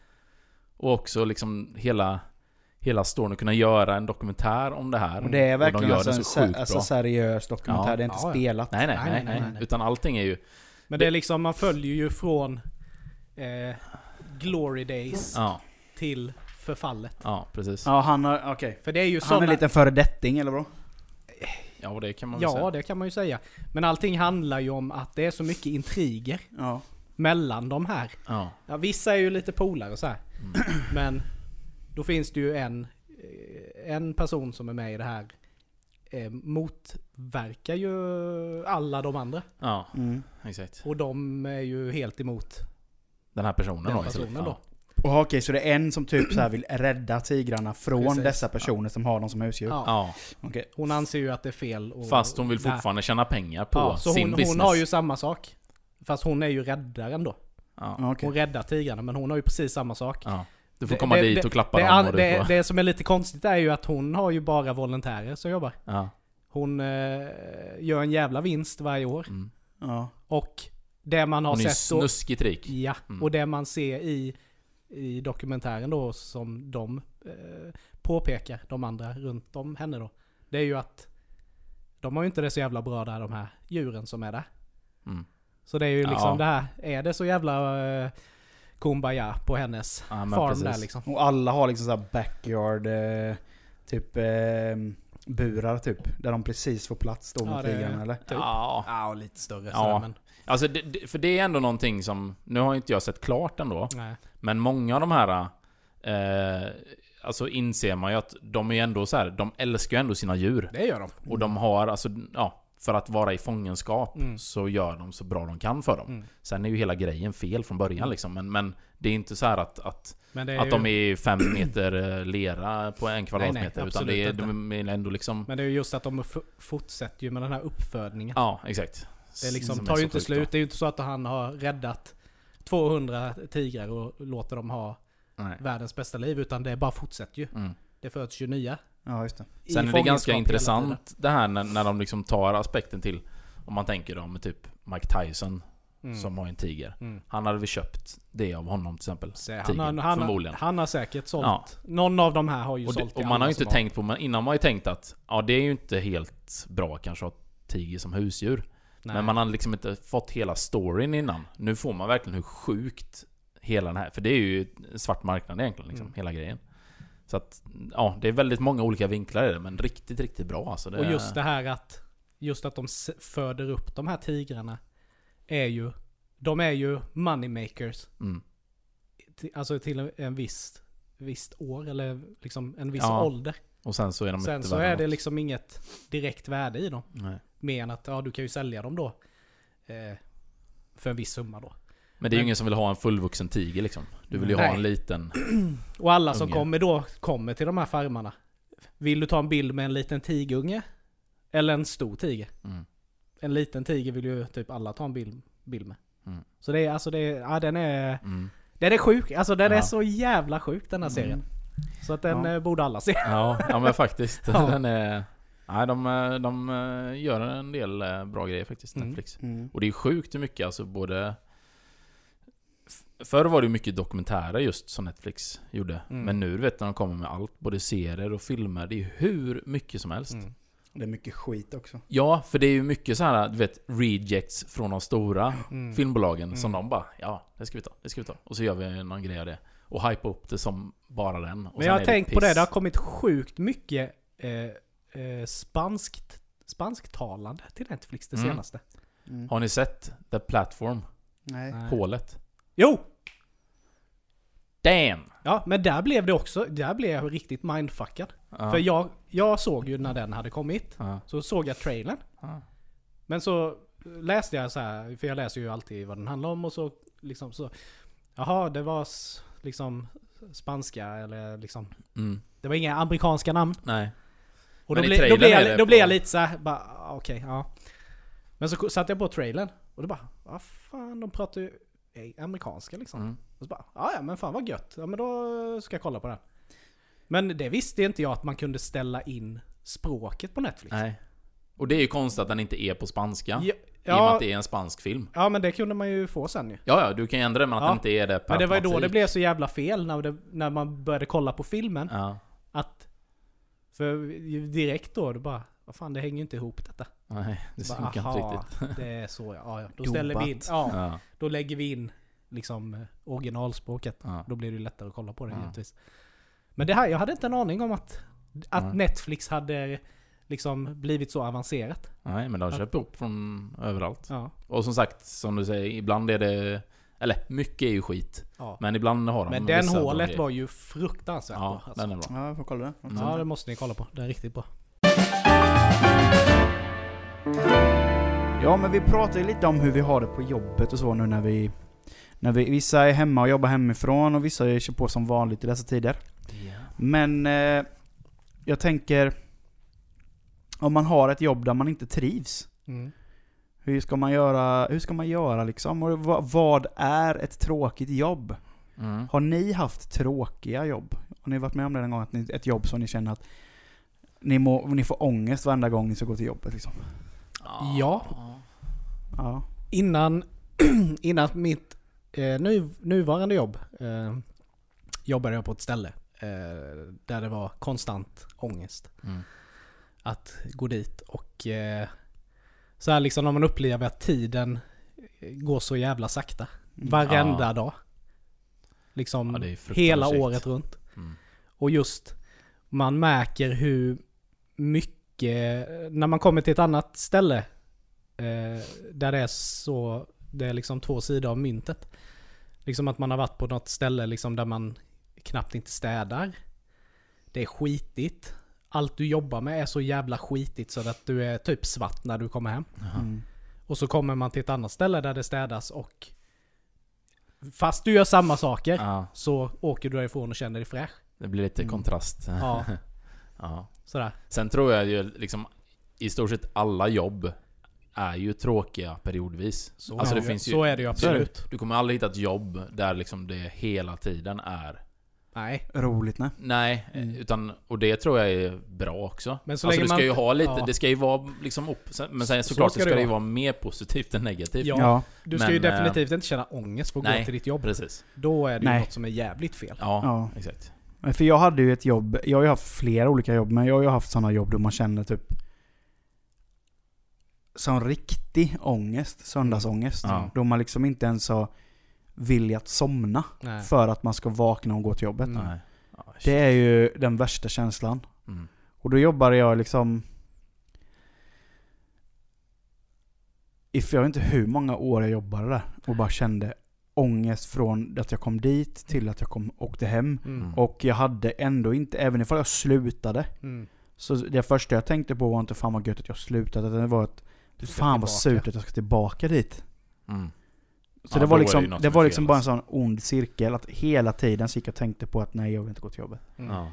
Och också liksom hela... Hela storyn att kunna göra en dokumentär om det här. Och det är verkligen de gör alltså det en så se- sjukt alltså seriös dokumentär, Ja. det är inte Ja, ja. spelat. Nej nej, Nej, nej, nej, nej, nej. Utan allting är ju... Men det är liksom, man följer ju från eh, Glory Days Ja, till förfallet. ja precis. Ja, han har... Okej. För det är ju Han är sådana... en liten föredetting, eller vadå? Ja, och det kan man väl Ja, säga. det kan man ju säga. Men allting handlar ju om att det är så mycket intriger Ja. mellan de här. Ja. Ja, vissa är ju lite polare så här. Mm. Men då finns det ju en, eh, en person som är med i det här eh, motverkar ju alla de andra. Ja, Mm. exakt. Och de är ju helt emot Den här personen den då. personen då. Och okej, så det är en som typ så här vill rädda tigrarna från Precis. dessa personer som har dem som husdjur? Ja. Ja, Okej. Hon anser ju att det är fel. Och, fast hon vill Nej. fortfarande tjäna pengar på ja, så sin hon, business. hon har ju samma sak. Fast hon är ju räddaren då. Ja, okej. Hon räddar tigrarna men hon har ju precis samma sak. ja. Du får Det- komma det- dit det- och klappa Det, dem och det, får... det som är lite konstigt är ju att hon har ju bara volontärer som jobbar. Ja. Hon eh, gör en jävla vinst varje år. Mm. Ja. Och det man har Hon är sett då, snuskigt rik. Ja, Mm. och det man ser i, i dokumentären då som de eh, påpekar, de andra runt om henne då. Det är ju att de har ju inte det så jävla bra där de här djuren som är där. Mm. Så det är ju liksom Ja. det här, är det så jävla uh, kumbaya på hennes Ja, farm precis. där liksom? Och alla har liksom såhär backyard, eh, typ eh, burar typ. Där de precis får plats då det- tigrarna eller? Typ. Ja. Ja, och lite större Ja. sådär, men Alltså, det, det, för det är ändå någonting som... Nu har inte jag sett klart ändå. nej. Men många av de här... Eh, alltså inser man ju att de är ändå så här, de älskar ju ändå sina djur. Det gör de. Och de har alltså, ja, för att vara i fångenskap Mm. så gör de så bra de kan för dem. Mm. Sen är ju hela grejen fel från början liksom. Men, men det är inte så här att, att, att ju, de är fem meter eh, lera på en kvadratmeter. utan absolut det är, inte. de är ändå liksom... Men det är ju just att de fortsätter ju med den här uppfödningen. Ja, exakt. Det är liksom, Som tar ju inte slut. då. Det är ju inte så att han har räddat 200 tigrar och låter dem ha Nej. världens bästa liv. Utan det bara fortsätter ju. Mm. Det föds ju nya. Ja just det. Sen är det ganska intressant det här när, när de liksom tar aspekten till Om man tänker då med typ Mike Tyson tiden. som har en tiger. Mm. Han hade väl köpt det av honom till exempel. Så han, Tigern, har, han, förmodligen. han har säkert sålt. Ja. Någon av de här har ju Och, sålt det, till och man har ju inte som tänkt på, men innan har man ju tänkt att ja det är ju inte helt bra kanske att ha tiger som husdjur. Nej. Men man har liksom inte fått hela storyn innan. Nu får man verkligen hur sjukt hela den här, för det är ju svart marknad egentligen liksom, Mm. hela grejen. Så att, ja det är väldigt många olika vinklar i det, men riktigt, riktigt bra alltså. Det, Och just det här att, just att de föder upp de här tigrarna är ju, de är ju moneymakers. Mm. Alltså till en, viss, visst år eller liksom en viss Ja, ålder. Och sen så är de Sen så är det liksom inget direkt värde i dem. Nej. Mer än att ja, du kan ju sälja dem då. Eh, för en viss summa då. Men det är ju ingen som vill ha en fullvuxen tiger liksom. Du vill ju ha Nej. en liten... Och alla som Unge. kommer då, kommer till de här farmarna. Vill du ta en bild med en liten tigerunge? Eller en stor tiger? Mm. En liten tiger vill ju typ alla ta en bild, bild med. Mm. Så det är alltså, det är, ja den är... Mm. Den är sjuk, alltså den Ja. är så jävla sjuk den här serien. Så att den Ja. eh, borde alla se. Ja, ja men faktiskt. Ja. Den är... Nej, de, eh, de eh, gör en del bra grejer faktiskt, Mm. Netflix. Mm. Och det är sjukt hur mycket, alltså både... Förr var det mycket dokumentärer just som Netflix gjorde. Mm. Men nu vet när de kommer med allt, både serier och filmer, det är hur mycket som helst. Mm. Det är mycket skit också. Ja, för det är ju mycket så här, du vet, rejects från de stora Mm. filmbolagen som Mm. de bara Ja, det ska vi ta, det ska vi ta. Och så gör vi någon grej av det. Och hypa upp det som bara den. Och Men jag har tänkt på det, det har kommit sjukt mycket eh, eh, spanskt, spansktalande till Netflix det Mm. senaste. Mm. Har ni sett The Platform? Nej. Hålet? Jo! Damn! Ja, men där blev det också, där blev jag riktigt mindfuckad. Ja. För jag, jag såg ju när den hade kommit, Ja. så såg jag trailern. Ja. Men så läste jag så här, för jag läser ju alltid vad den handlar om och så liksom så... Jaha, det var liksom spanska eller liksom... Mm. Det var inga amerikanska namn. Nej. Och då, bli, då, blev jag, då blev jag lite så här, bara ah, okej, ja. Men så satte jag på trailern och då bara, vad fan, de pratar ju eh, amerikanska liksom. Mm. Och så bara, "Ah, ja men fan vad gött. Ja men då ska jag kolla på den. Men det visste inte jag att man kunde ställa in språket på Netflix. Nej. Och det är ju konstigt att den inte är på spanska. Ja, I och med att det är en spansk film. ja men det kunde man ju få sen ju. Ja, ja, du kan ju ändra det men att Ja. den inte är det per Men det var ju då det blev så jävla fel när, det, när man började kolla på filmen. Ja. Att... För direkt då, det bara, vad fan det hänger ju inte ihop detta. Nej, det funkar inte riktigt. Det är så ja. ja, ja. Då ställer vi in, ja, Ja. då lägger vi in liksom originalspråket. Då blir det ju lättare att kolla på det Ja. givetvis. Men det här, jag hade inte en aning om att, att Nej. Netflix hade liksom blivit så avancerat. Nej, men de köper upp från överallt. Ja. Och som sagt, som du säger, ibland är det... Eller, mycket är ju skit. ja. Men ibland har de Men den hålet var ju fruktansvärt Ja, bra. Alltså. den är bra. Ja, jag får kolla det. Mm. Ja, det måste ni kolla på. Den är riktigt bra. Ja, men vi pratar ju lite om hur vi har det på jobbet och så nu när vi... När vi vissa är hemma och jobbar hemifrån och vissa kör på som vanligt i dessa tider. Men eh, jag tänker... Om man har ett jobb där man inte trivs. Mm. Hur ska man göra, hur ska man göra liksom? Och vad, vad är ett tråkigt jobb? Mm. Har ni haft tråkiga jobb? Har ni varit med om det någon gång? Att ni, ett jobb som ni känner att ni, må, ni får ångest varenda gång ni ska gå till jobbet liksom? Ja. Ja. Innan, innan mitt eh, nu, nuvarande jobb eh, jobbade jag på ett ställe eh, där det var konstant ångest Mm. att gå dit och eh, så här liksom när man upplever att tiden går så jävla sakta. Mm. Varenda Ja. dag. Liksom Ja, hela året runt. Mm. Och just, man märker hur mycket, när man kommer till ett annat ställe, eh, där det är så, det är liksom två sidor av myntet. Liksom att man har varit på något ställe liksom där man knappt inte städar. Det är skitigt. Allt du jobbar med är så jävla skitigt så att du är typ svart när du kommer hem. Mm. Och så kommer man till ett annat ställe där det städas och fast du gör samma saker Ja, så åker du därifrån och känner dig fräsch. det blir lite Mm. kontrast. Ja, ja. sådär. Sen tror jag ju liksom i stort sett alla jobb är ju tråkiga periodvis. Så, Alltså, är, det det finns ju- så är det ju absolut. Du kommer aldrig hitta ett jobb där liksom det hela tiden är... Nej. Roligt nej. Nej, Mm. utan... Och det tror jag är bra också. Men så alltså du ska man- ju ha lite... ja. Det ska ju vara liksom upp, Men sen Så såklart ska så ska det det ju vara. mer positivt än negativt. Ja. Ja. Du ska Men, ju eh, definitivt inte känna ångest för att gå nej. till ditt jobb. Precis. Då är det ju Nej. något som är jävligt fel. Ja, Ja. exakt. För jag hade ju ett jobb, jag har ju haft flera olika jobb, men jag har ju haft sådana jobb då man känner typ Sån riktig ångest, söndagsångest. Ja. Då man liksom inte ens har vilja att somna Nej. för att man ska vakna och gå till jobbet. Mm. Nej. Det är ju den värsta känslan. Mm. Och då jobbade jag liksom... If jag vet inte hur många år jag jobbade där och bara kände ångest från att jag kom dit till att jag kom, åkte hem. Mm. Och jag hade ändå inte, även ifall jag slutade, Mm. så det första jag tänkte på var inte fan vad gött att jag slutade, utan det var att fan vad surt att jag ska tillbaka dit. Mm. Så Ja, det var det liksom, det som var liksom bara en alltså. sån ond cirkel, att hela tiden så gick jag och tänkte på att nej jag vill inte gå till jobbet. Mm. Ja.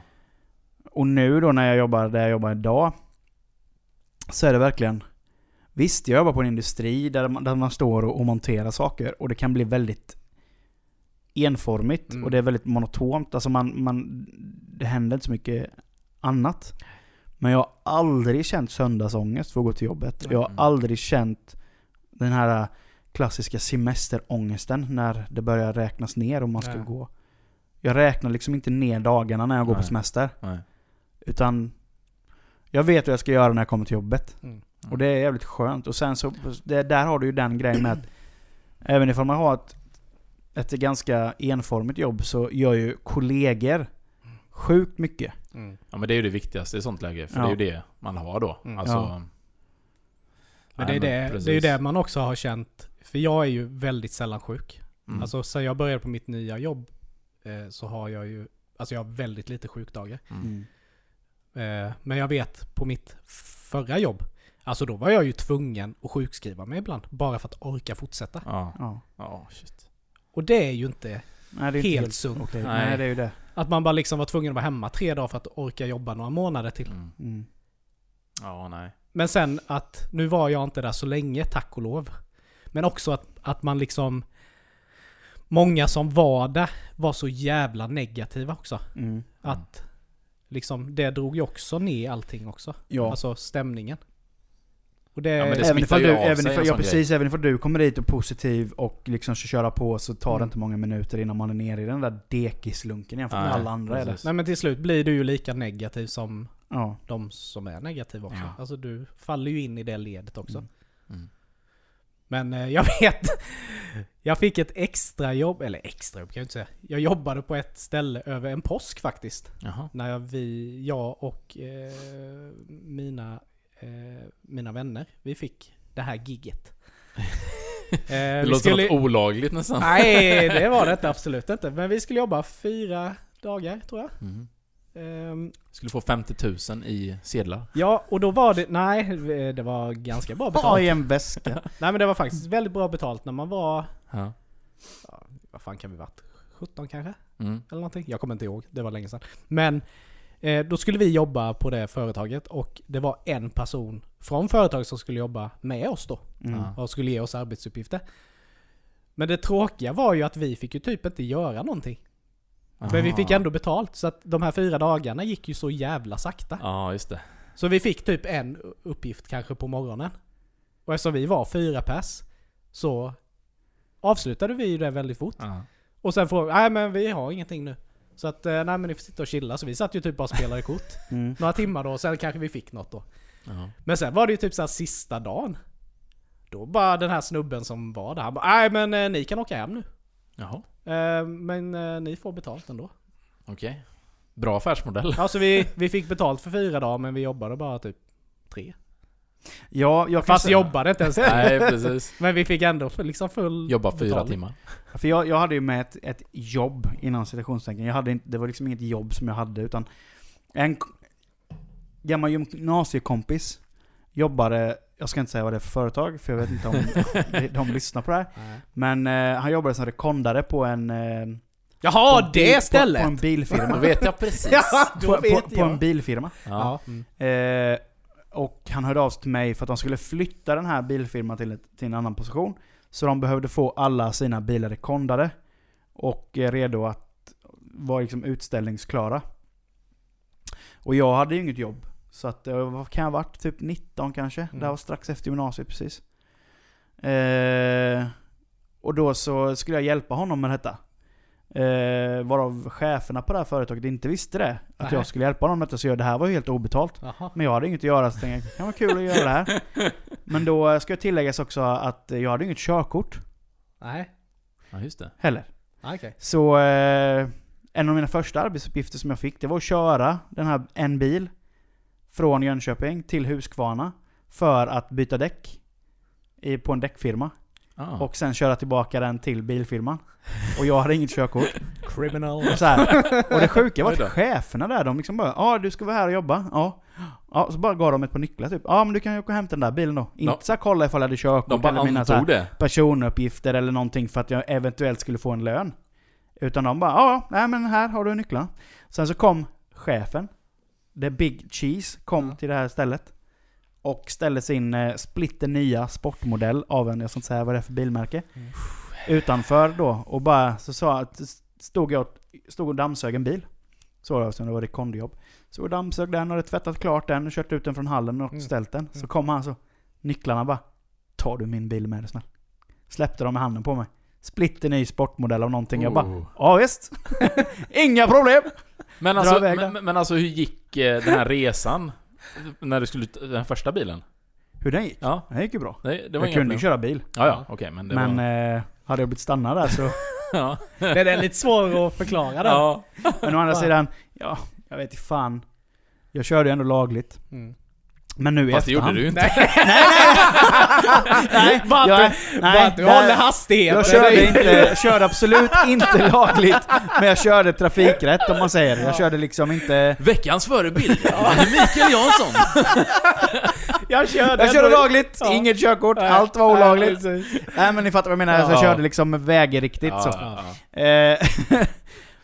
Och nu då när jag jobbar där jag jobbar idag, så är det verkligen Visst, jag jobbar på en industri där man, där man står och, och monterar saker och det kan bli väldigt enformigt Mm. och det är väldigt monotont. Alltså man, man, det händer inte så mycket annat. Men jag har aldrig känt söndagsångest för att gå till jobbet. Jag har Mm. aldrig känt den här klassiska semesterångesten när det börjar räknas ner om man ska Ja. gå. Jag räknar liksom inte ner dagarna när jag går på semester. Nej. Utan jag vet vad jag ska göra när jag kommer till jobbet. Mm. Och det är jävligt skönt. Och sen så, det, där har du ju den grejen med att även ifall man har ett, ett ganska enformigt jobb så gör ju kollegor sjukt mycket. Mm. Ja men det är ju det viktigaste i sånt läge, för Ja. det är ju det man har då. Mm. Alltså... Ja. Men det är, det, precis. det är ju det man också har känt. För jag är ju väldigt sällan sjuk. Mm. Alltså sen jag började på mitt nya jobb eh, så har jag ju, alltså jag har väldigt lite sjukdagar. Mm. Eh, men jag vet på mitt förra jobb, alltså då var jag ju tvungen att sjukskriva mig ibland. Bara för att orka fortsätta. Ja. Ja. Ja, shit. Och det är ju inte Nej, det är inte helt sunt. okej. Nej. Nej. det är ju det. Att man bara liksom var tvungen att vara hemma tre dagar för att orka jobba några månader till. Mm. Mm. Ja, nej. Men sen att, nu var jag inte där så länge, tack och lov. Men också att, att man liksom... Många som var där var så jävla negativa också. Mm. Att liksom, det drog ju också ner allting också. Ja. Alltså stämningen. Och det... Ja, det även ifall du, även en ifall, ja precis, även ifall du kommer dit och positiv och liksom ska köra på så tar det Mm. inte många minuter innan man är nere i den där dekislunken jämfört med alla andra det. precis. Nej men till slut blir du ju lika negativ som Ja. de som är negativa också. Ja. Alltså du faller ju in i det ledet också. Mm. Mm. Men eh, jag vet, jag fick ett extra jobb, eller extra jobb kan jag inte säga. Jag jobbade på ett ställe över en påsk faktiskt. Jaha. När jag, vi, jag och eh, mina, eh, mina vänner, vi fick det här gigget. Eh, Det vi låter skulle- något olagligt nästan. Nej, det var det absolut inte. Men vi skulle jobba fyra dagar, tror jag. Mm. Ehm, Skulle få 50 000 i sedlar. ja, och då var det, nej, det var ganska bra betalt. i en väska. Nej men det var faktiskt väldigt bra betalt när man var, Ja. vad fan kan vi varit? 17 kanske? Mm. Eller någonting. Jag kommer inte ihåg, det var länge sedan. Men eh, då skulle vi jobba på det företaget och det var en person från företaget som skulle jobba med oss då. Mm. Och skulle ge oss arbetsuppgifter. Men det tråkiga var ju att vi fick ju typ inte göra någonting. Men vi fick ändå betalt, så att de här fyra dagarna gick ju så jävla sakta. Ja, just det. Så vi fick typ en uppgift kanske på morgonen. Och eftersom vi var fyra pers så avslutade vi ju det väldigt fort. Ja. Och sen får nej men vi har ingenting nu. Så att, eh, nej men ni får sitta och chilla. Så vi satt ju typ bara och spelade kort. Mm. Några timmar då, och sen kanske vi fick något då. Ja. Men sen var det ju typ så sista dagen. då bara den här snubben som var där, han bara nej men eh, ni kan åka hem nu. Jaha, Eh, men eh, ni får betalt ändå. okej. Bra affärsmodell. Alltså vi, vi fick betalt för fyra dagar men vi jobbade bara typ tre. Ja, jag Fast säga- jobbade inte ens det. Nej, precis. Men vi fick ändå liksom full Jobba fyra betalning. timmar. För jag, jag hade ju med ett, ett jobb inom citationstecken. Jag hade inte, det var liksom inget jobb som jag hade utan en gammal gymnasiekompis jobbade, jag ska inte säga vad det är för företag för jag vet inte om de, de lyssnar på det här. Nej. Men eh, han jobbade som rekondare på en... Eh, Jaha, på en bil- det stället! På, på en bilfirma. Då vet jag precis. Ja, på, då på, vet på jag. en bilfirma. Ja. Ja. Mm. Eh, och han hörde av sig till mig för att de skulle flytta den här bilfirman till, ett, till en annan position. Så de behövde få alla sina bilar rekondade. Och eh, redo att vara liksom utställningsklara. Och jag hade ju inget jobb. Så att, eh, vad kan jag ha varit? Typ 19 kanske? Mm. Det här var strax efter gymnasiet precis. Eh, och då så skulle jag hjälpa honom med detta. Eh, varav cheferna på det här företaget inte visste det. Att Nej. jag skulle hjälpa honom med detta. Så jag, det här var ju helt obetalt. Jaha. Men jag hade inget att göra så tänkte jag, det kan vara kul att göra det här. Men då eh, ska jag tilläggas också att jag hade inget körkort Nej. ja, just det. heller. Okej. Så eh, en av mina första arbetsuppgifter som jag fick, det var att köra den här, en bil från Jönköping till Huskvarna för att byta däck i, på en däckfirma. Ah. Och sen köra tillbaka den till bilfirman. Och jag hade inget körkort. Criminal. Och, så här. och det sjuka var att cheferna där, de liksom bara Ja, ah, du ska vara här och jobba. Ja. Ja, så bara gav de ett par nycklar typ. Ja, men du kan ju åka och hämta den där bilen då. Inte Ja. så här, kolla ifall jag hade körkort eller mina så här, personuppgifter eller någonting för att jag eventuellt skulle få en lön. Utan de bara ja, nej men här har du nycklarna. Sen så kom chefen, the big cheese, kom Ja. till det här stället. Och ställde sin eh, splitter nya sportmodell av en, jag ska inte säga vad det är för bilmärke. Mm. Utanför då och bara så sa att stod jag stod och dammsög en bil. Så var det som det var rekondijobb. Så och dammsög den och hade tvättat klart den kört ut den från hallen och Mm. ställt den. Så Mm. kom han så, nycklarna bara Tar du min bil med dig snäll? Släppte de i handen på mig. Splitter ny sportmodell av någonting. Jag bara Oh. Ja visst. Inga problem. Men alltså, men, men alltså hur gick eh, den här resan? När du skulle, den första bilen? Hur den gick? Ja, Den gick ju bra. det, det var jag kunde ju köra bil. Ja, ja, okej, men det men var... eh, hade jag blivit stannad där så... ja. Den är lite svår att förklara den. ja. Men å andra sidan, ja, jag vet inte fan. Jag körde ju ändå lagligt. Mm. Men nu Fast det gjorde du ju inte. Nej, jag, du- nej, Bara att du det- håller hastigheten. Jag körde inte, jag körde absolut inte lagligt. Men jag körde trafikrätt om man säger. Jag körde liksom inte... Veckans förebild, Mikael Jansson! Jag körde Jag körde lagligt, Ja. inget körkort, Nej, allt var nej, olagligt. precis. Nej men ni fattar vad jag menar, så jag Ja. körde liksom vägeriktigt så. Ja, ja. Eh,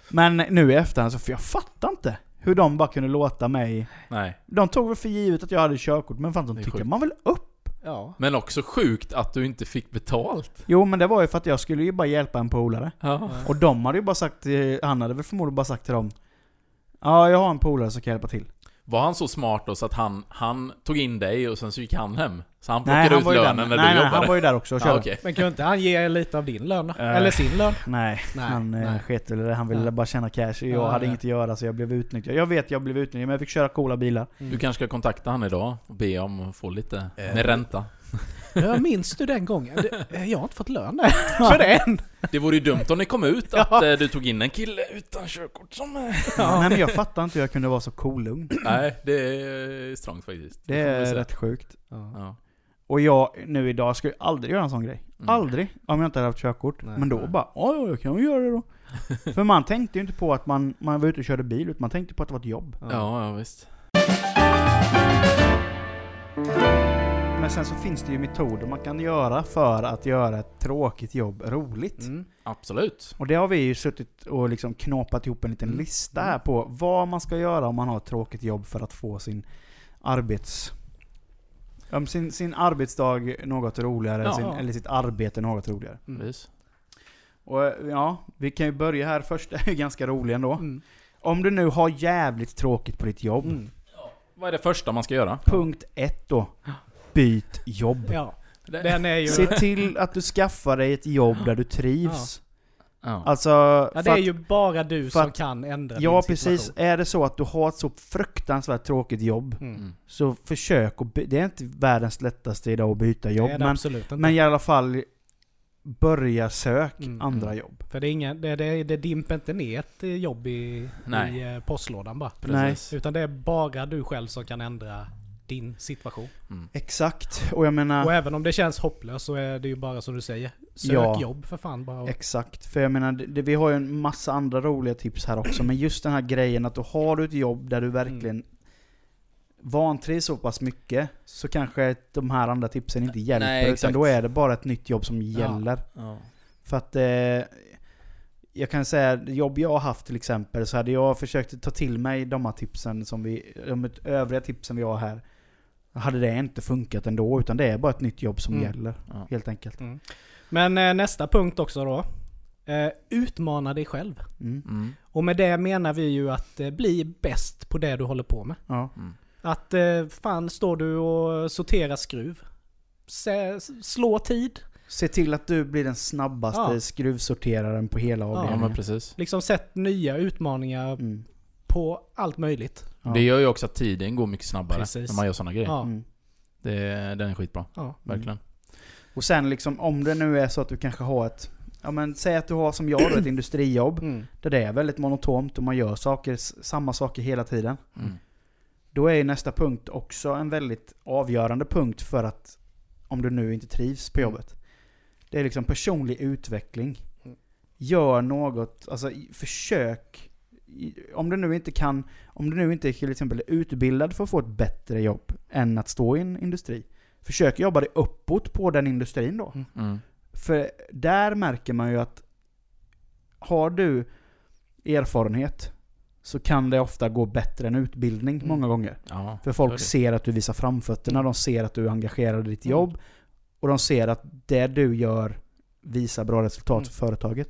men nu i efterhand så, för jag fattar inte hur de bara kunde låta mig... Nej. De tog väl för givet att jag hade körkort, men fan de tycker man väl upp? Ja. Men också sjukt att du inte fick betalt. Jo men det var ju för att jag skulle ju bara hjälpa en polare. Ja. Och de hade ju bara sagt, till- han hade väl förmodligen bara sagt till dem Ja, jag har en polare som kan hjälpa till. Var han så smart då så att han, han tog in dig och sen så gick han hem? Så han plockade Nej, han ut var ju där, lönen när nej, du nej, jobbade? han var ju där också och körde. ja, okej. Men kunde inte han ge lite av din lön? Eh. Eller sin lön? Nej, Nej, han eh, nej. sket i det. Han ville bara tjäna cash. Jag Ja, hade ja. inget att göra så jag blev utnyttjad. Jag vet jag blev utnyttjad, men jag fick köra coola bilar. Mm. Du kanske ska kontakta han idag och be om att få lite Eh. med ränta. Ja, minns du den gången? Det- Jag har inte fått lön där. För det än. Det vore ju dumt om det kom ut att Ja. eh, du tog in en kille utan körkort som... eh, Ja. Nej men jag fattar inte hur jag kunde vara så kolugn. Nej, det är strångt faktiskt. Det vi är rätt sjukt. Ja. Och jag, nu idag, skulle aldrig göra en sån grej. Mm. Aldrig. Om jag inte hade haft körkort. Nej, men då nej. bara, ja ja, jag kan väl göra det då. För man tänkte ju inte på att man, man var ute och körde bil, utan man tänkte på att det var ett jobb. Ja, ja visst. Men sen så finns det ju metoder man kan göra för att göra ett tråkigt jobb roligt. Mm. Absolut. Och det har vi ju suttit och liksom knåpat ihop en liten Mm. lista här på vad man ska göra om man har ett tråkigt jobb för att få sin arbets... Om sin, sin arbetsdag något roligare, Ja. sin, eller sitt arbete något roligare. Mm. Vis. Och ja, vi kan ju börja här. Första är ju ganska rolig ändå. Mm. Om du nu har jävligt tråkigt på ditt jobb. Mm. Vad är det första man ska göra? Punkt ett då. Byt jobb. Ja. Den är ju... Se till att du skaffar dig ett jobb där du trivs. Ja. Alltså, Ja, det är att- ju bara du som att- kan ändra Ja din precis, situation. är det så att du har ett så fruktansvärt tråkigt jobb Mm. Mm. Så försök att by- det är inte världens lättaste idag att byta jobb det är det men, absolut inte. men i alla fall Börja sök Mm. andra Mm. jobb För det, är ingen, det, det, det dimper inte ner ett jobb i, Nej. i eh, postlådan bara. Precis. Utan det är bara du själv som kan ändra din situation. Mm. Exakt, och jag menar Och även om det känns hopplöst så är det ju bara som du säger. Sök Ja. jobb för fan bara. Och, Exakt, för jag menar, det, vi har ju en massa andra roliga tips här också, men just den här grejen att du har du ett jobb där du verkligen Mm. vantrivs så pass mycket, så kanske de här andra tipsen inte hjälper, Nej, utan exakt. då är det bara ett nytt jobb som gäller. Ja. För att eh, jag kan säga, jobb jag har haft till exempel, så hade jag försökt ta till mig de här tipsen som vi, de övriga tipsen vi har här, hade det inte funkat ändå, utan det är bara ett nytt jobb som Mm. gäller, Ja. helt enkelt. Mm. Men eh, nästa punkt också då. Eh, utmana dig själv. Mm. Mm. Och med det menar vi ju att eh, bli bäst på det du håller på med. Ja. Mm. Att eh, fan står du och sorterar skruv. Se, slå tid. Se till att du blir den snabbaste Ja. skruvsorteraren på hela Ja avdelningen. men precis. Liksom sätt nya utmaningar Mm. på allt möjligt. Ja. Det gör ju också att tiden går mycket snabbare Precis. när man gör sådana grejer. Ja. Mm. Det, den är skitbra. Ja. Verkligen. Och sen liksom, om det nu är så att du kanske har ett, ja men säg att du har som jag då, ett industrijobb, Mm. där det är väldigt monotont och man gör saker, samma saker hela tiden. Mm. Då är ju nästa punkt också en väldigt avgörande punkt för att, om du nu inte trivs på Mm. jobbet. Det är liksom personlig utveckling. Gör något, alltså försök. Om du nu inte kan, om du nu inte till exempel är utbildad för att få ett bättre jobb än att stå i en industri. Försök jobba dig uppåt på den industrin då. Mm. Mm. För där märker man ju att har du erfarenhet så kan det ofta gå bättre än utbildning Mm. många gånger. Ja, För folk ser att du visar framfötterna, de ser att du är engagerad i ditt Mm. jobb. Och de ser att det du gör visar bra resultat Mm. för företaget.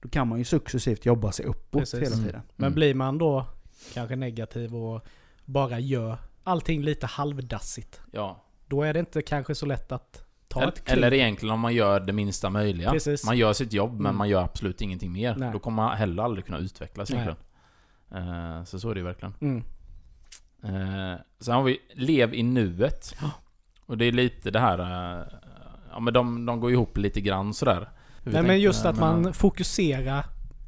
Då kan man ju successivt jobba sig uppåt Precis. hela Mm. tiden. Men Mm. blir man då kanske negativ och bara gör allting lite halvdassigt. Ja. Då är det inte kanske så lätt att ta Eller, ett kliv. eller egentligen om man gör det minsta möjliga. Precis. Man gör sitt jobb men Mm. man gör absolut ingenting mer. Nej. Då kommer man heller aldrig kunna utvecklas egentligen. Eh, så så är det ju verkligen. Mm. Eh, sen har vi Lev i nuet. Och det är lite det här... eh, ja men de, de går ihop lite grann sådär. Hur Nej men just att men- man fokuserar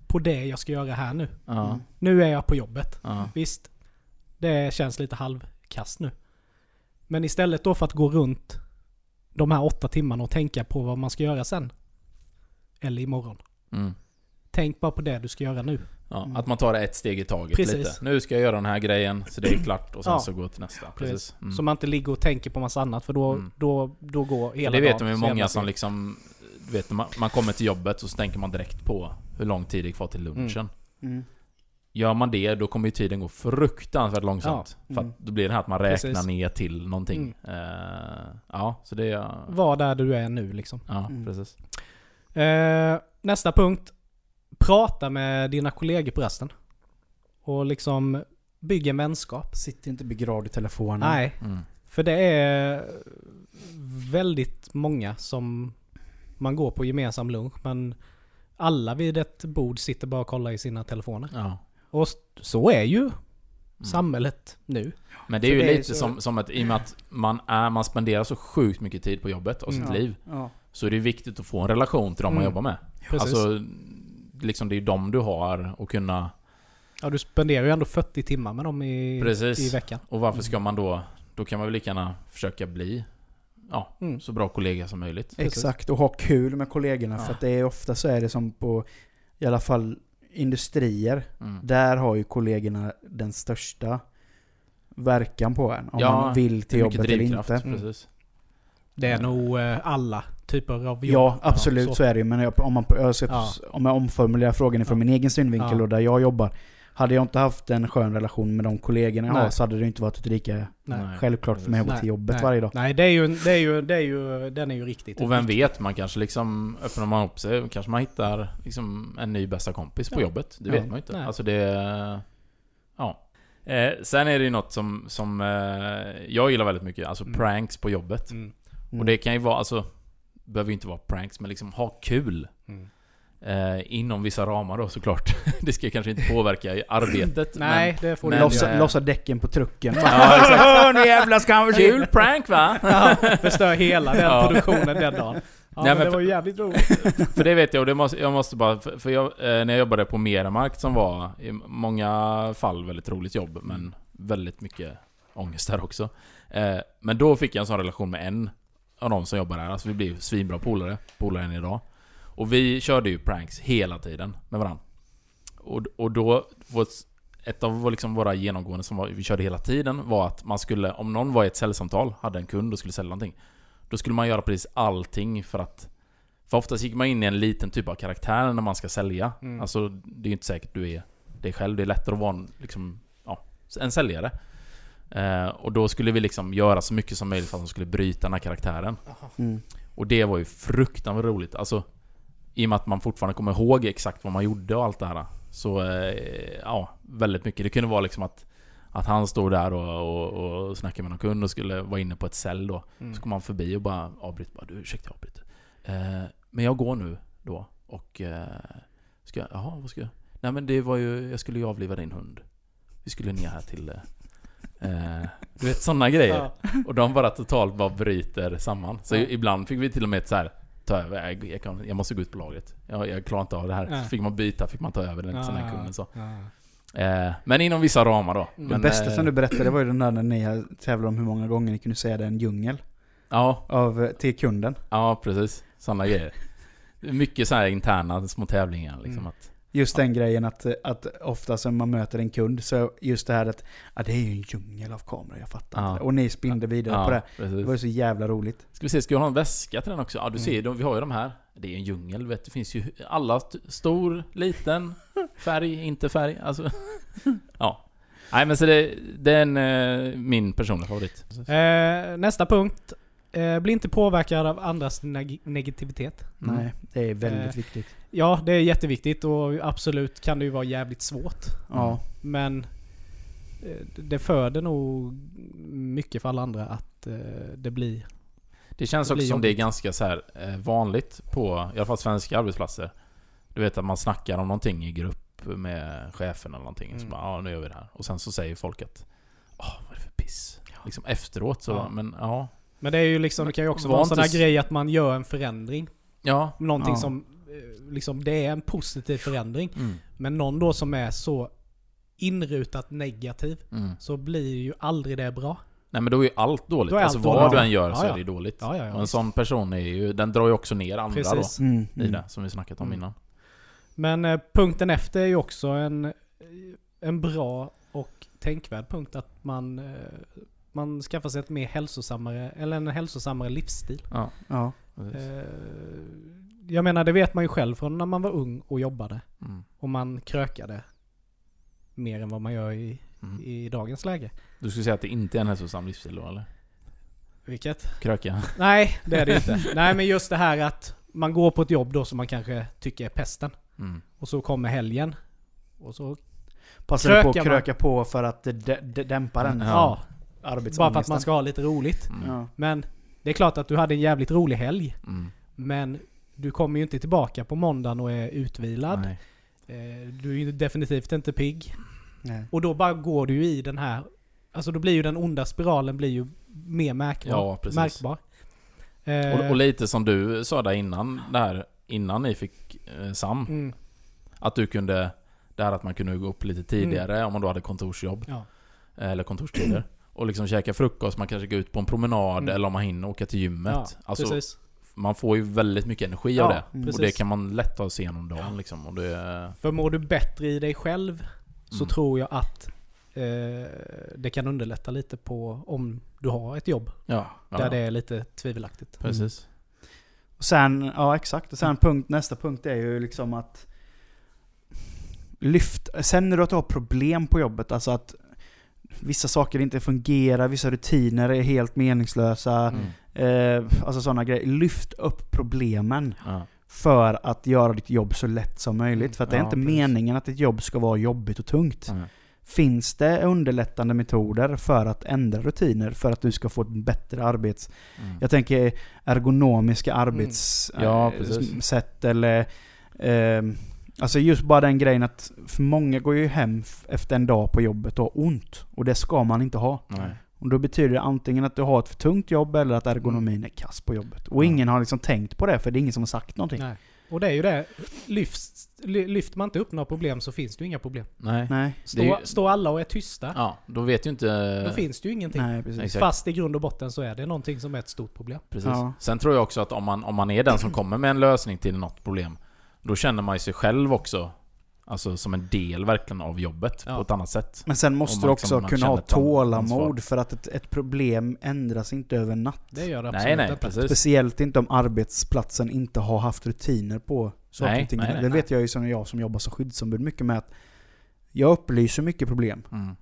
på det jag ska göra här nu. Ja. Mm. Nu är jag på jobbet. Ja. Visst, det känns lite halvkast nu. Men istället då för att gå runt de här åtta timmarna och tänka på vad man ska göra sen. Eller imorgon. Mm. Tänk bara på det du ska göra nu. Ja, Mm. Att man tar det ett steg i taget Precis. lite. Nu ska jag göra den här grejen, så det är klart. Och sen Ja. så gå till nästa. Precis. Mm. Så man inte ligger och tänker på massa annat för då, Mm. då, då går hela det vet dagen de ju många som liksom... Vet, man, man kommer till jobbet och så tänker man direkt på hur lång tid det är kvar till lunchen. Mm. Gör man det, då kommer ju tiden gå fruktansvärt långsamt. Ja. För Mm. att då blir det här att man räknar Precis. ner till någonting. Eh, ja, så det är... Var där du är nu liksom. Ja, Mm. precis. Eh, nästa punkt. Prata med dina kollegor på resten. Och liksom bygga vänskap. Sitt inte begravd i telefonen. Nej, Mm. för det är väldigt många som man går på gemensam lunch men alla vid ett bord sitter bara och kollar i sina telefoner. Ja. Och så är ju Mm. samhället nu. Men det är Så ju det är lite så- som, som att i och med att man, är, man spenderar så sjukt mycket tid på jobbet och sitt Mm. liv. Ja. Så är det viktigt att få en relation till de man Mm. jobbar med. Precis. Alltså, liksom det är ju de du har och kunna... ja, du spenderar ju ändå 40 timmar med dem i, Precis. i veckan. Och varför ska man då... Då kan man väl lika gärna försöka bli... Ja, Mm. så bra kollega som möjligt. Exakt, och ha kul med kollegorna. Ja. För att det är ofta så är det som på, i alla fall industrier. Mm. Där har ju kollegorna den största verkan på en. Om Ja, man vill till jobbet eller inte. Mm. precis. Det är nog eh, alla typer av jobb. Ja, absolut så. så. är det ju. Men jag, om, man, jag ska, Ja. om jag omformulerar frågan ifrån Ja. min egen synvinkel Ja. och där jag jobbar. Hade jag inte haft en skön relation med de kollegorna jag har så hade det inte varit lika Nej. Självklart för mig att gå till jobbet nej. varje dag. Nej, det är ju, det är ju, det är ju, den är ju riktigt. Och vem vet, man kanske liksom öppnar man upp sig, kanske man hittar liksom en ny bästa kompis på Ja. jobbet. Det Ja. vet man ju inte. Nej. Alltså det... Ja. Eh, sen är det ju något som, som eh, jag gillar väldigt mycket, alltså Mm. pranks på jobbet. Mm. Mm. Och det kan ju vara, alltså... Behöver ju inte vara pranks, men liksom ha kul. Mm. Eh, inom vissa ramar då såklart. det ska kanske inte påverka i arbetet. Nej, det får du men- Lossa, göra. lossa däcken på trucken. Ja, exakt. nu jävlar ska han Men, kul prank va? Ja, förstör hela den Ja. produktionen den dagen. Ja, Nej, men men det för- var ju jävligt roligt. För det vet jag och det måste, jag måste bara... För, för jag, eh, när jag jobbade på Meramarkt som var i många fall väldigt roligt jobb men väldigt mycket ångest där också. Eh, men då fick jag en sån relation med en av de som jobbar där. Alltså vi blev svinbra polare, polare än idag. Och vi körde ju pranks hela tiden med varandra. Och, och då, ett av liksom våra genomgående som var, vi körde hela tiden var att man skulle, om någon var i ett säljsamtal, hade en kund och skulle sälja någonting. Då skulle man göra precis allting för att för oftast gick man in i en liten typ av karaktär när man ska sälja. Mm. Alltså, det är ju inte säkert du är dig själv. Det är lättare att vara en, liksom, ja, en säljare. Eh, och då skulle vi liksom göra så mycket som möjligt för att de skulle bryta den här karaktären. Mm. Och det var ju fruktansvärt roligt. Alltså, I och med att man fortfarande kommer ihåg exakt vad man gjorde och allt det här. Så, eh, ja, väldigt mycket. Det kunde vara liksom att, att han stod där och, och, och snackade med någon kund och skulle vara inne på ett cell då. Mm. Så kom han förbi och bara avbryter. Bara, du, ursäkta, jag avbryter. Eh, men jag går nu då och... Eh, ska jag, jaha, vad ska jag? Nej men det var ju, jag skulle ju avliva din hund. Vi skulle ner här till... Eh, eh, du vet sådana grejer. Ja. Och de bara totalt bara bryter samman. Så Ja. ibland fick vi till och med så här ta över. Jag, jag, kan, jag måste gå ut på lagret. Jag, jag klarar inte av det här. Ja. Fick man byta, fick man ta över den, Ja, sån här kunden så. Eh, men inom vissa ramar då. Det Det Men, bästa eh, som du berättade var ju den där när ni tävlade om hur många gånger ni kunde säga det är en djungel. Ja, Av, eh, till kunden. ja precis. Sådana grejer. Mycket så här interna små tävlingar liksom. Mm. Att, Just den grejen att, att ofta som man möter en kund så just det här att ja, det är ju en djungel av kameror, jag fattar Ja. inte. Och ni spinner vidare ja, på det. Det precis. var ju så jävla roligt. Ska vi se, ska vi ha en väska till den också? Ja du Mm. ser, de, vi har ju de här. Det är en djungel vet du. Det finns ju alla, st- stor, liten, färg, inte färg. Alltså, ja. Nej men så det, det är en, eh, min personliga favorit. Eh, nästa punkt. Eh, bli inte påverkad av andras neg- negativitet. Mm. Nej, det är väldigt Eh, viktigt. Ja, det är jätteviktigt och absolut kan det ju vara jävligt svårt. Ja. Men eh, det föder nog mycket för alla andra att eh, det blir... Det känns Det också blir som det är ganska så här eh, vanligt på, i alla fall svenska arbetsplatser. Du vet att man snackar om någonting i grupp med chefen eller någonting. Så Mm. bara, ja nu gör vi det här. Och sen så säger folk att, åh vad är det för piss? Liksom efteråt så, Ja. men ja. Men det är ju liksom, det kan ju också Var vara en sån här grej att man gör en förändring. Ja. Någonting Ja. som, eh, liksom, det är en positiv förändring. Mm. Men någon då som är så inrutat negativ, Mm. så blir ju aldrig det bra. Nej men då är ju allt dåligt. Då är alltså allt vad dåligt. du än gör Ja, så ja. är det dåligt. Ja, ja, ja, och en visst. sån person är ju, den drar ju också ner andra Precis. Mm, då. I mm. det som vi snackat om Mm. innan. Men eh, punkten efter är ju också en, en bra och tänkvärd punkt att man, eh, man skaffar sig ett mer hälsosammare, eller en hälsosammare livsstil. Ja. Ja. Eh, jag menar det vet man ju själv från när man var ung och jobbade. Mm. Och man krökade mer än vad man gör i, Mm. i dagens läge. Du skulle säga att det inte är en hälsosam livsstil då eller? Vilket? Kröka? Nej, det är det inte. Nej men just det här att man går på ett jobb då som man kanske tycker är pesten. Mm. Och så kommer helgen. Och så, Passar du på att Krökar man. kröka på för att dämpa den Ja. ja. Arbetsångesten? Bara för att man ska ha lite roligt. Mm. Ja. Men det är klart att du hade en jävligt rolig helg. Mm. Men du kommer ju inte tillbaka på måndagen och är utvilad. Nej. Eh, Du är ju definitivt inte pigg. Nej. Och då bara går du ju i den här... Alltså då blir ju den onda spiralen blir ju mer märkbar. Ja, precis. märkbar. Eh, Och, och lite som du sa där innan, där, innan ni fick eh, Sam. mm, Att du kunde, det här att man kunde gå upp lite tidigare om man då hade kontorsjobb. ja. Eller kontorstider. Och liksom käka frukost, man kanske går ut på en promenad Mm. eller om man hinner åka till gymmet. ja, alltså, precis. man får ju väldigt mycket energi Ja, av det. mm. Och det precis. kan man lätt ta sig igenom dagen liksom. Och det, För mår du bättre i dig själv så Mm. tror jag att eh, det kan underlätta lite på om du har ett jobb ja, ja, där det är lite tvivelaktigt. Precis. Och sen, ja exakt. Och sen punkt, nästa punkt är ju liksom att lyft, sen när du har problem på jobbet, alltså att vissa saker inte fungerar, vissa rutiner är helt meningslösa. Mm. Eh, alltså sådana grejer. Lyft upp problemen Ja. för att göra ditt jobb så lätt som möjligt. För att det är Ja, inte precis. meningen att ditt jobb ska vara jobbigt och tungt. Mm. Finns det underlättande metoder för att ändra rutiner för att du ska få ett bättre arbets... Mm. Jag tänker ergonomiska arbetssätt Ja, precis. eller Ehm, alltså just bara den grejen att för många går ju hem efter en dag på jobbet och har ont. Och det ska man inte ha. Nej. Och då betyder det antingen att du har ett för tungt jobb eller att ergonomin är kass på jobbet. Och Ja. ingen har liksom tänkt på det för det är ingen som har sagt någonting. Nej. Och det är ju det. Lyft, ly- lyfter man inte upp några problem så finns det ju inga problem. Nej. Nej. Är ju- står alla och är tysta, Ja, då vet ju inte... då finns det ju ingenting. Nej, precis. Fast i grund och botten så är det någonting som är ett stort problem. Precis. Ja. Sen tror jag också att om man, om man är den som kommer med en lösning till något problem, då känner man ju sig själv också Alltså som en del verkligen av jobbet Ja. på ett annat sätt. Men sen måste man du också liksom- kunna ha tålamod för att ett, ett problem ändras inte över natt. Det gör det absolut Nej, nej. Speciellt inte om arbetsplatsen inte har haft rutiner på saker Nej, och ting. nej, nej, det nej. vet jag ju som jag som jobbar som skyddsombud mycket med att jag upplyser mycket problem. Mm.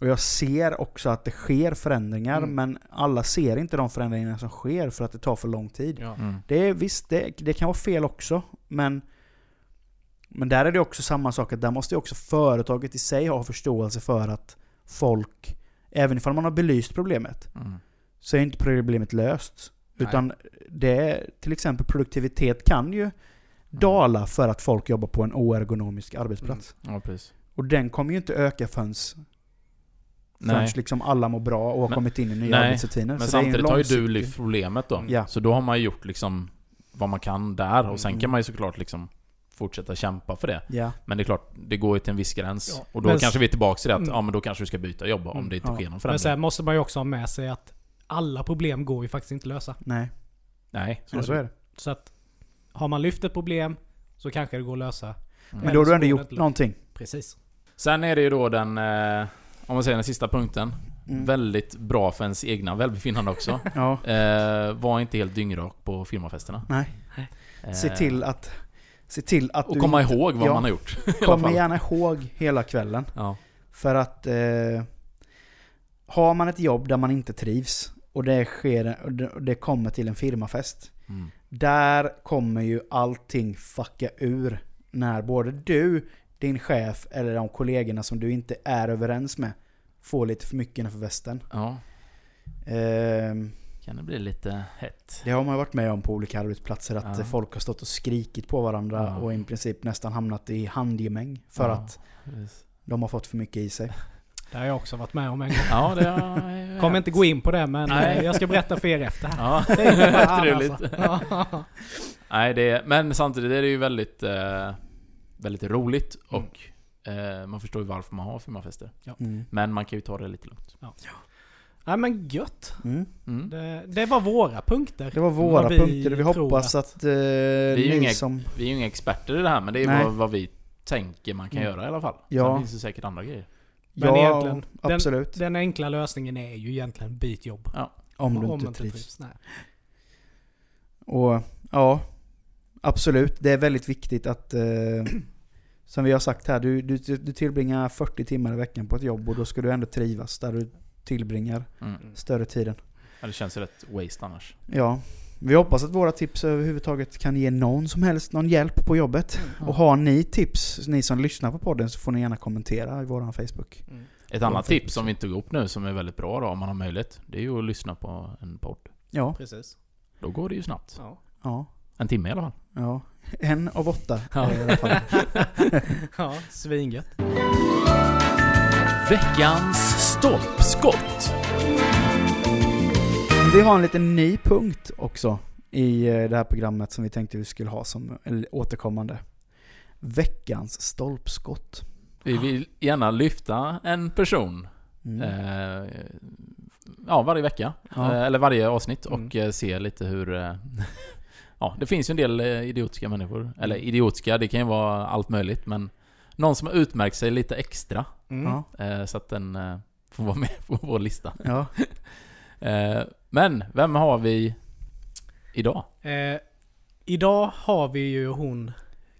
Och jag ser också att det sker förändringar, Mm. men alla ser inte de förändringarna som sker för att det tar för lång tid. Ja. Mm. Det är visst, det, det kan vara fel också, men men där är det också samma sak, att där måste ju också företaget i sig ha förståelse för att folk, även ifall man har belyst problemet, Mm. så är inte problemet löst. Nej. Utan det till exempel produktivitet kan ju dala för att folk jobbar på en oergonomisk arbetsplats. Ja, precis. Och den kommer ju inte öka förrän, förrän liksom alla mår bra och har Men- kommit in i nya nej, arbetsrutiner. Men Så samtidigt har ju du lyft problemet då. Ja. Så då har man gjort liksom vad man kan där och sen Mm. kan man ju såklart liksom fortsätta kämpa för det. Ja. Men det är klart, det går ju till en viss gräns. Ja. Och då Men- kanske vi är tillbaka till det att, Mm. ja men då kanske du ska byta jobb om Mm. det inte Ja. sker någon Men förändring. sen måste man ju också ha med sig att alla problem går ju faktiskt inte att lösa. Nej, Nej, så, så är det. Så att har man lyft ett problem så kanske det går att lösa. Mm. Men Eller då har du ändå gjort någonting. Precis. Sen är det ju då den, eh, om man säger den sista punkten, Mm. väldigt bra för ens egna välbefinnande också. Ja, eh, var inte helt dyngrak på firmafesterna. nej. Eh, Se till att... Se till att Och du komma inte- ihåg vad ja, man har gjort. Kom gärna ihåg hela kvällen. Ja. För att... Eh, har man ett jobb där man inte trivs och det, sker, och det, och kommer till en firmafest. Mm. Där kommer ju allting fucka ur. När både du, din chef eller de kollegorna som du inte är överens med får lite för mycket innanför västen. ja. Ehm, Kan det bli lite hett? det har man ju varit med om på olika arbetsplatser. Att Ja. folk har stått och skrikit på varandra Ja. och i princip nästan hamnat i handgemäng. För Ja, att precis. de har fått för mycket i sig. Det har jag också varit med om en gång. Ja, det har Kommer inte gå in på det men Nej. eh, jag ska berätta för er efter. Ja, Det är trevligt. alltså. Nej, det är, men samtidigt är det ju väldigt, eh, väldigt roligt och eh, man förstår ju varför man har firmafester. Mm. Men man kan ju ta det lite lugnt. Nej men gött. Mm. Mm. Det, det var våra punkter. Det var våra vi punkter. Vi hoppas att, eh, är ju ni inga- som... Vi är ju inga experter i det här, men det är vad, vad vi tänker man kan Mm. göra i alla fall. Ja. Sen finns det säkert andra grejer. Men ja, egentligen, den- absolut. Den enkla lösningen är ju egentligen byt jobb. om du inte trivs. Nej. Och ja, absolut. Det är väldigt viktigt att, eh, som vi har sagt här, du, du, du tillbringar 40 timmar i veckan på ett jobb och då ska du ändå trivas där du tillbringar Mm. större tiden. Ja, det känns ju rätt waste annars. Ja, vi hoppas att våra tips överhuvudtaget kan ge någon som helst någon hjälp på jobbet. Mm. Och har ni tips, ni som lyssnar på podden, så får ni gärna kommentera i våran Facebook. Mm. Ett annat tips som vi inte tog upp nu, som är väldigt bra då, om man har möjlighet, det är ju att lyssna på en podd. Ja, Precis. Då går det ju snabbt. Ja. ja, En timme i alla fall. ja. En av åtta Ja. i alla fall. ja, svingött. Veckans stolpskott. Vi har en liten ny punkt också i eh, det här programmet som vi tänkte vi skulle ha som återkommande. Veckans stolpskott. Vi vill gärna lyfta en person Mm. eh, ja, varje vecka. Ja. Eh, eller varje avsnitt och Mm. eh, se lite hur... Eh, ja, det finns ju en del idiotiska människor. Eller idiotiska, det kan ju vara allt möjligt men någon som har utmärkt sig lite extra. Mm. Eh, så att den eh, får vara med på vår lista. ja. Eh, men, vem har vi idag? Eh, idag har vi ju hon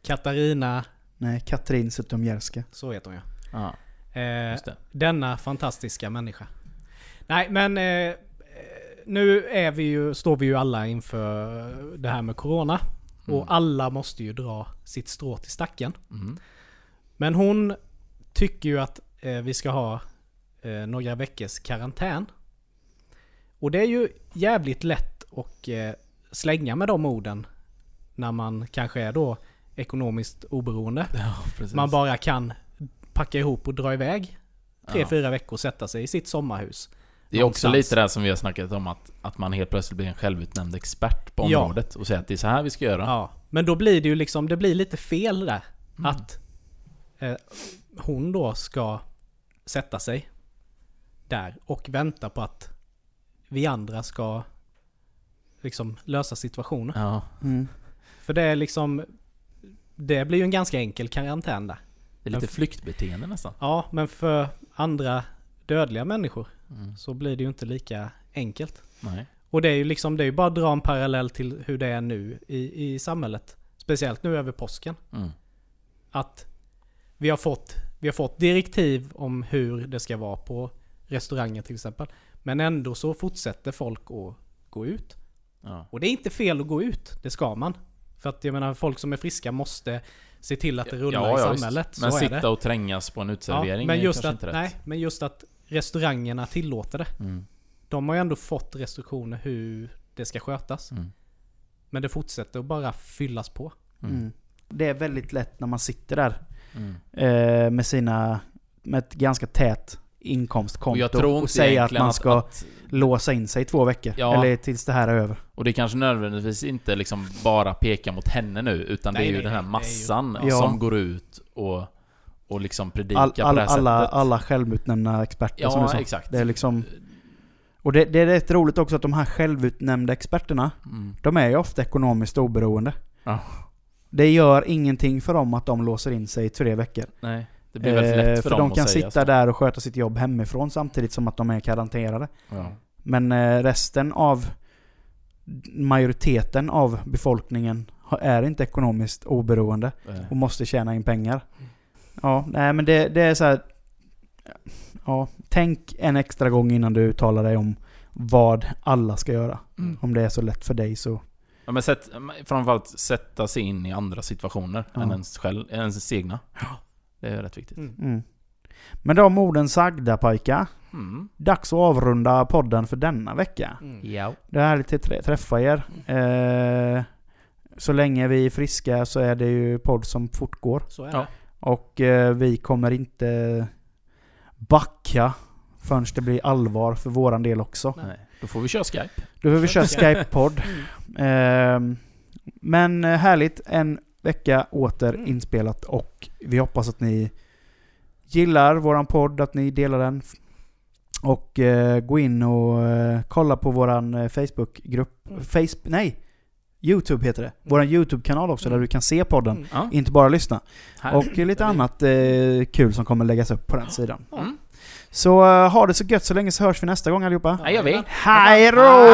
Katarina, Nej, Katrin Zytomierska. så heter hon ja. Eh, det. denna fantastiska människa. Nej men eh, nu är vi ju, står vi ju alla inför det här med Corona. Mm. Och alla måste ju dra sitt strå till stacken. Mm. Men hon tycker ju att eh, vi ska ha eh, några veckors karantän. Och det är ju jävligt lätt att eh, slänga med de orden. När man kanske är då ekonomiskt oberoende. Ja. Man bara kan packa ihop och dra iväg tre, Ja. fyra veckor och sätta sig i sitt sommarhus. Det är också någonstans. lite det som vi har snackat om, att, att man helt plötsligt blir en självutnämnd expert på Ja. området och säger att det är så här vi ska göra. Ja. Men då blir det ju liksom, det blir lite fel där. Mm. Att hon då ska sätta sig där och vänta på att vi andra ska liksom lösa situationen. Ja. Mm. För det är liksom, det blir ju en ganska enkel karantän där. Det är lite flyktbeteende nästan. Ja, men för andra dödliga människor Mm. så blir det ju inte lika enkelt. Nej. Och det är ju liksom, det är ju bara att dra en parallell till hur det är nu i, i samhället. Speciellt nu över påsken. Mm. Att vi har, fått, vi har fått direktiv om hur det ska vara på restauranger till exempel. Men ändå så fortsätter folk att gå ut. Ja. Och det är inte fel att gå ut, det ska man. För att jag menar, folk som är friska måste se till att det rullar i visst. samhället. Men så är sitta det. och trängas på en uteservering men är just kanske att, inte rätt. nej, men just att restaurangerna tillåter det. Mm. De har ju ändå fått restriktioner hur det ska skötas. Mm. Men det fortsätter att bara fyllas på. Mm. Mm. Det är väldigt lätt när man sitter där Mm. eh, med sina... Med ett ganska tät inkomstkonto Och jag tror inte och säga att man ska att, låsa in sig i två veckor. Ja. Eller tills det här är över. Och det kanske nödvändigtvis inte liksom bara pekar mot henne nu, utan det Nej, är ju nej, den här massan det är ju- Ja. som går ut och, och liksom predikar All, på all, det här alla, sättet. alla självutnämnda experter som du Ja, sa. exakt. Det är liksom... Och det, det är rätt roligt också att de här självutnämnda experterna, Mm. de är ju ofta ekonomiskt oberoende. Ja. Det gör ingenting för dem att de låser in sig i tre veckor. Nej, det blir väldigt lätt Eh, för, för dem de att kan sitta så. där och sköta sitt jobb hemifrån samtidigt som att de är karanterade. Ja. Men eh, resten av majoriteten av befolkningen är inte ekonomiskt oberoende Eh, och måste tjäna in pengar. Ja, nej men det, det är så här. Ja, tänk en extra gång innan du uttalar dig om vad alla ska göra. Mm. Om det är så lätt för dig så... Ja, men sätt, framförallt sätta sig in i andra situationer Ja. än ens, själv, än ens egna. Det är rätt viktigt. Mm. Mm. Med de orden sagda pojkar. Mm. Dags att avrunda podden för denna vecka. Mm. Ja. Det är härligt att trä- träffa er. Eh, så länge vi är friska så är det ju podd som fortgår. Så är Ja. Och eh, vi kommer inte backa förrän det blir allvar för våran del också. Nej. Då får vi köra Skype. Då får vi köra Skype. Skype-podd. Mm. Eh, men härligt. En vecka åter Mm. inspelat och vi hoppas att ni gillar våran podd, att ni delar den. Och eh, gå in och eh, kolla på våran eh, Facebookgrupp. Mm. Face, nej! Youtube heter det. Våran Youtube-kanal också Mm. där du kan se podden. Mm. Inte bara lyssna. Här. Och lite annat eh, kul som kommer läggas upp på den sidan. Mm. Så eh, ha det så gött så länge så hörs vi nästa gång allihopa. Här gör vi. Hej då!